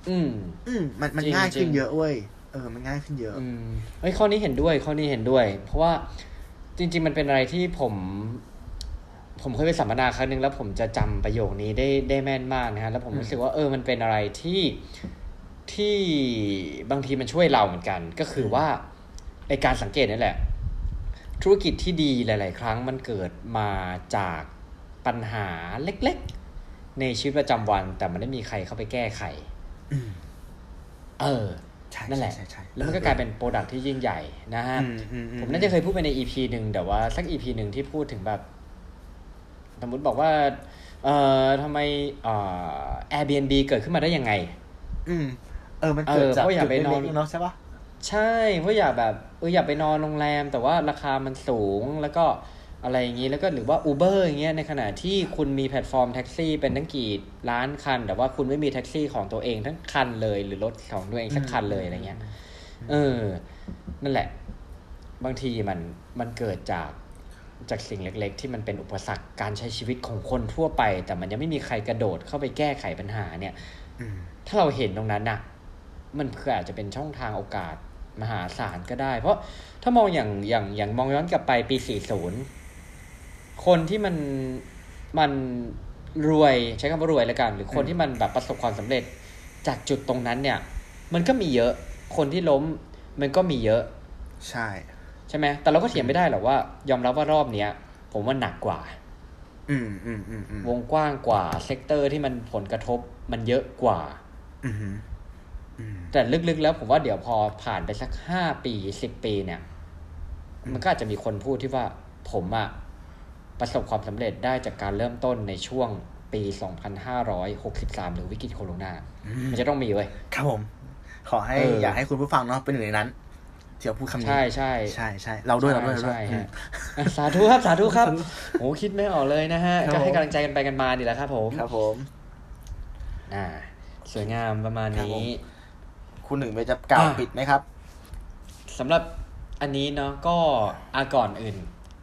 อืม อืมมันมันจริงง่ายขึ้นจริงเยอะเว้ยเออ มันง่ายขึ้นเยอะ อืมเฮ้ยข้อนี้เห็นด้วย ข้อนี้เห็นด้วย เพราะว่าจริง ๆ มันเป็นอะไรที่ผม ผมเคยไปสัมมนาครั้งหนึ่งแล้วผมจะจำประโยคนี้ได้ได้แม่นมากนะฮะ แล้วผมอืมรู้สึกว่าเออ มันเป็นอะไรที่ ที่บางทีมันช่วยเราเหมือนกัน ก็คือว่าไอการสังเกตนี่แหละ ธุรกิจที่ดีหลาย ๆ ครั้งมันเกิดมาจากปัญหาเล็ก ๆ ในชีวิตประจำวัน แต่มันไม่มีใครเข้าไปแก้ไขอืมเออใช่นั่นแหละใช่ใช่แล้วมันก็กลายเป็น product ที่ยิ่งใหญ่นะฮะอืมอือืผมน่าจะเคยพูดไปใน EP หนึ่งแต่ว่าสัก EP หนึ่งที่พูดถึงแบบสมมติบอกว่า เอ่อทำไมเอ่อ Airbnb เกิดขึ้นมาได้ยังไงอืม เออมันเกิดเออจากเพราะอย่าจุดไปนอนเล็กๆเนาะใช่ปะใช่เพราะอยากแบบเอออยากไปนอนโรงแรม แต่ว่าราคามันสูงแล้วก็อะไรอย่างนี้แล้วก็หรือว่า Uber อย่างเงี้ยในขณะที่คุณมีแพลตฟอร์มแท็กซี่เป็นทั้งกี่ล้านคัน แต่ว่าคุณไม่มีแท็กซี่ของตัวเองทั้งคันเลย หรือรถของตัวเองสักคันเลยอะไรเงี้ยเออ นั่นแหละ บางทีมันมันเกิดจากจากสิ่งเล็ก ๆ ที่มันเป็นอุปสรรคการใช้ชีวิตของคนทั่วไป แต่มันยังไม่มีใครกระโดดเข้าไปแก้ไขปัญหาเนี่ยอืมถ้าเราเห็นตรงนั้นน่ะ มันคืออาจจะเป็นช่องทางโอกาสมหาศาลก็ได้ เพราะถ้ามองอย่างอย่างอย่างมองย้อนกลับไปปี 40 คนที่มันมันรวยใช้คำว่ารวยแล้วกัน หรือคนที่มันแบบประสบความสำเร็จจากจุดตรงนั้นเนี่ย มันก็มีเยอะคนที่ล้มมันก็มีเยอะ ใช่ ใช่ไหมแต่เราก็เถียงไม่ได้หรอกว่า ยอมรับว่ารอบเนี้ยผมว่าหนักกว่า อืมอืมอืมอืวงกว้างกว่า sector ที่มันผลกระทบมันเยอะกว่า อืมอืม แต่ลึกๆแล้วผมว่าเดี๋ยวพอผ่านไปสักห้าปีสิบปีเนี่ย มันก็อาจจะมีคนพูดที่ว่าผมอะประสบความสำเร็จได้จากการเริ่มต้นในช่วงปี 2563 หรือวิกฤตโคโรนามันจะต้องมีเว้ย ครับผม ขอให้เออออยากให้คุณผู้ฟังเนาะเป็นหนึ่งในนั้นที่เราพูดคำนี้ ใช่ใช่ใช่ใช่เราด้วยเราด้วยเราด้วยใช่อืมฮะอะสาธุครับ สาธุครับโอ้คิดไม่ออกเลยนะฮะครับก็ให้ผมกำลังใจกันไปกันมานี่แหละครับผม ครับผม อ่า สวยงามประมาณครับผนี้ม คุณหนึ่งไปจะกล่าวอะปิดไหมครับสำหรับอันนี้เนาะก็อาก่อนอื่น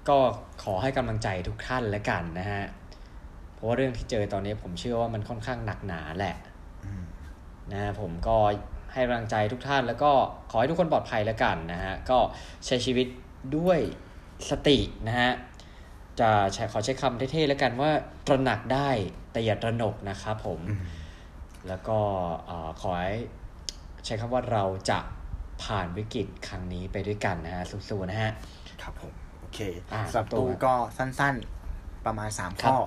ก็ขอให้กำลังใจทุกท่านแล้วกันนะฮะเพราะว่าเรื่องที่เจอตอนนี้ผมเชื่อว่ามันค่อนข้างหนักหนาแหละอืมนะฮะผมก็ให้กำลังใจทุกท่าน แล้วก็ขอให้ทุกคนปลอดภัยแล้วกันนะฮะก็ใช้ชีวิตด้วยสตินะฮะจะใช้ขอใช้คำเท่ๆแล้วกันว่าตระหนักได้แต่อย่าตระหนกนะครับผมอืมแล้วก็เอ่อขอให้ ใช้คำว่าเราจะผ่านวิกฤตครั้งนี้ไปด้วยกันนะฮะสู้ๆนะฮะ ครับผม โอเคอะสำหรับตัวตู้ก็สั้นๆประมาณสามครับข้อ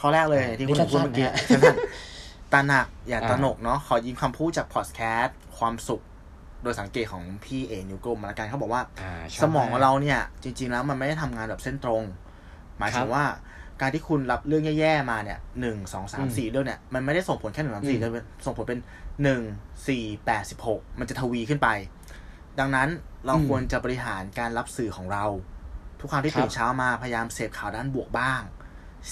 ข้อแรกเลยอะที่คุณนี่พูดเมื่อกี้สั้นๆนะฮะสั้นๆตระหนักอย่าอะตระหนกเนาะขอยิงคำพูดจากพอดแคสต์ความสุขโดยสังเกตของพี่เอนิวกลมมาละกันเขาบอกว่าอ่าชอบสมองกเราเนี่ย จริง ๆ แล้วมันไม่ได้ทำงานแบบเส้นตรง หมายครัถึบงว่าการที่คุณรับเรื่องแย่ๆมาเนี่ยหนึ่งสองสามอืมสี่เรื่องเนี่ยมันไม่ได้ส่งผลแค่หนึ่งสามสี่อืมแต่เป็นส่งผลเป็น หนึ่งสี่แปดสิบหกมันจะทวีขึ้นไป ดังนั้นเราอืมควรจะบริหารการรับสื่อของเรา ทุกครั้งที่ครับตื่นเช้ามาพยายามเสพข่าวด้านบวกบ้าง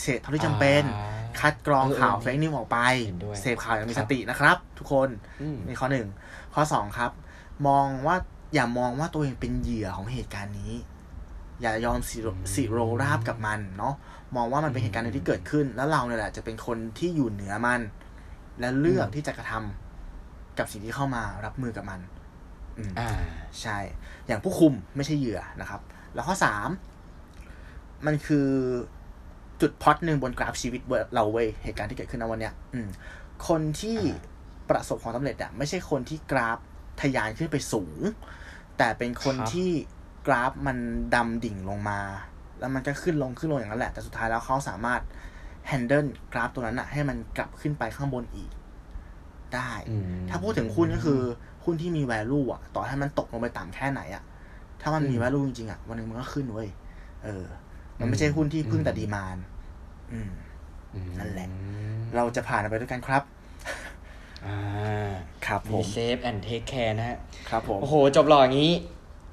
เสพเท่าที่จำเป็นอ่าคัดกรองเออเออข่าวเฟกนิวออกไปเห็นด้วยเสพข่าวอย่างมีครัสบตินะครับ ทุกคนอืมนี่ข้อหนึ่งข้อสองครับ มองว่าอย่ามองว่าตัวเองเป็นเหยื่อของเหตุการณ์นี้ อย่ายอมสิโรสิโรราบกับมันเนาะมองว่ามันเป็นเหตุการณ์หนึ่งที่เกิดขึ้น แล้วเราเนี่ยแหละจะเป็นคนที่อยู่เหนือมัน และเลือกที่จะกระทำ กับสิ่งที่เข้ามารับมือกับมันอืมอ่าใช่ อย่างผู้คุมไม่ใช่เหยื่อนะครับ แล้วข้อสามมันคือจุดพล็อตหนึ่งบนกราฟชีวิตเราเว้ยเหตุการณ์ที่เกิดขึ้นในวันเนี้ย อืม คนที่อ่าประสบความสำเร็จอะไม่ใช่คนที่กราฟทะยานขึ้นไปสูง แต่เป็นคนครับที่กราฟมันดำดิ่งลงมา แล้วมันก็ขึ้นลงขึ้นลงอย่างนั้นแหละ แต่สุดท้ายแล้วเขาสามารถ handle กราฟตัวนั้นอะให้มันกลับขึ้นไปข้างบนอีก ได้อืมถ้าพูดถึงหุ้นก็คือหุ้นที่มี value อะ ต่อให้มันตกลงไปต่ำแค่ไหนอะ ถ้ามันมีอืม value จริงๆอะ วันหนึงมันก็ขึ้นเว้ย เออ มันไม่ใช่หุ้นที่พึ่งแต่ดีมานอืมอืมนั่นแหละ เราจะผ่านไปด้วยกันครับอ่าครับผมีม safe and take care นะฮะ ครับผม โอ้โห จบหล่ออย่างนี้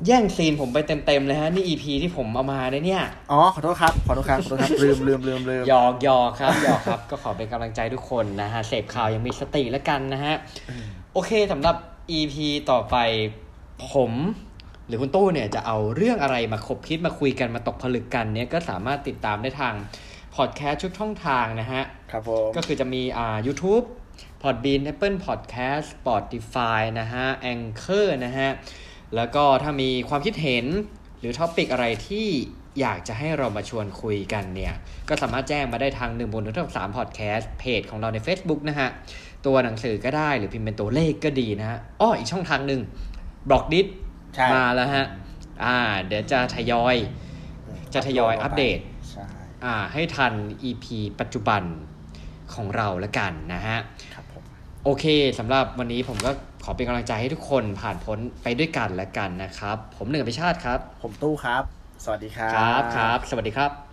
แย่งซีนผมไปเต็มๆเลยฮะ นี่ EP ที่ผมเอามาเนี่ยเนี่ย อ๋อ ขอโทษครับ ขอโทษครับ ขอโทษครับ ลืมลืมลืมลืมหยอกหยอกครับหยอกครับ ก็ขอเป็นกำลังใจทุกคนนะฮะ เสพข่าวยังมีสติแล้วกันนะฮะ โอเคสำหรับ EP ต่อไปผม หรือคุณตู้เนี่ยจะเอาเรื่องอะไรมาขบคิดมาคุยกันมาตกผลึกกันเนี่ยก็สามารถติดตามได้ทางพอดแคสต์ทุกช่องทางนะฮะ ครับผม ก็คือจะมีอ่า YouTube Podbean Apple Podcast Spotify นะฮะ Anchor นะฮะ แล้วก็ถ้ามีความคิดเห็นหรือ topic อะไรที่อยากจะให้เรามาชวนคุยกันเนี่ย ก็สามารถแจ้งมาได้ทาง1บน1 3 Podcast เพจของเราใน Facebook นะฮะ ตัวหนังสือก็ได้หรือพิมพ์เป็นตัวเลขก็ดีนะฮะอ้ออีกช่องทางหนึ่ง Blockdit ใช่มาแล้วฮะ อ่า เดี๋ยวจะทยอย จะทยอยอัปเดตใช่อ่า ให้ทัน EP ปัจจุบันของเราละกันนะฮะครับผมโอเคสำหรับวันนี้ผมก็ข อเป็นกำลังใจให้ทุกคนผ่านพ้นไปด้วยกันละกันนะครับ ผมหนึ่งอภิชาติครับ ผมตู้ครับ สวัสดีครับ ครับครับ สวัสดีครับ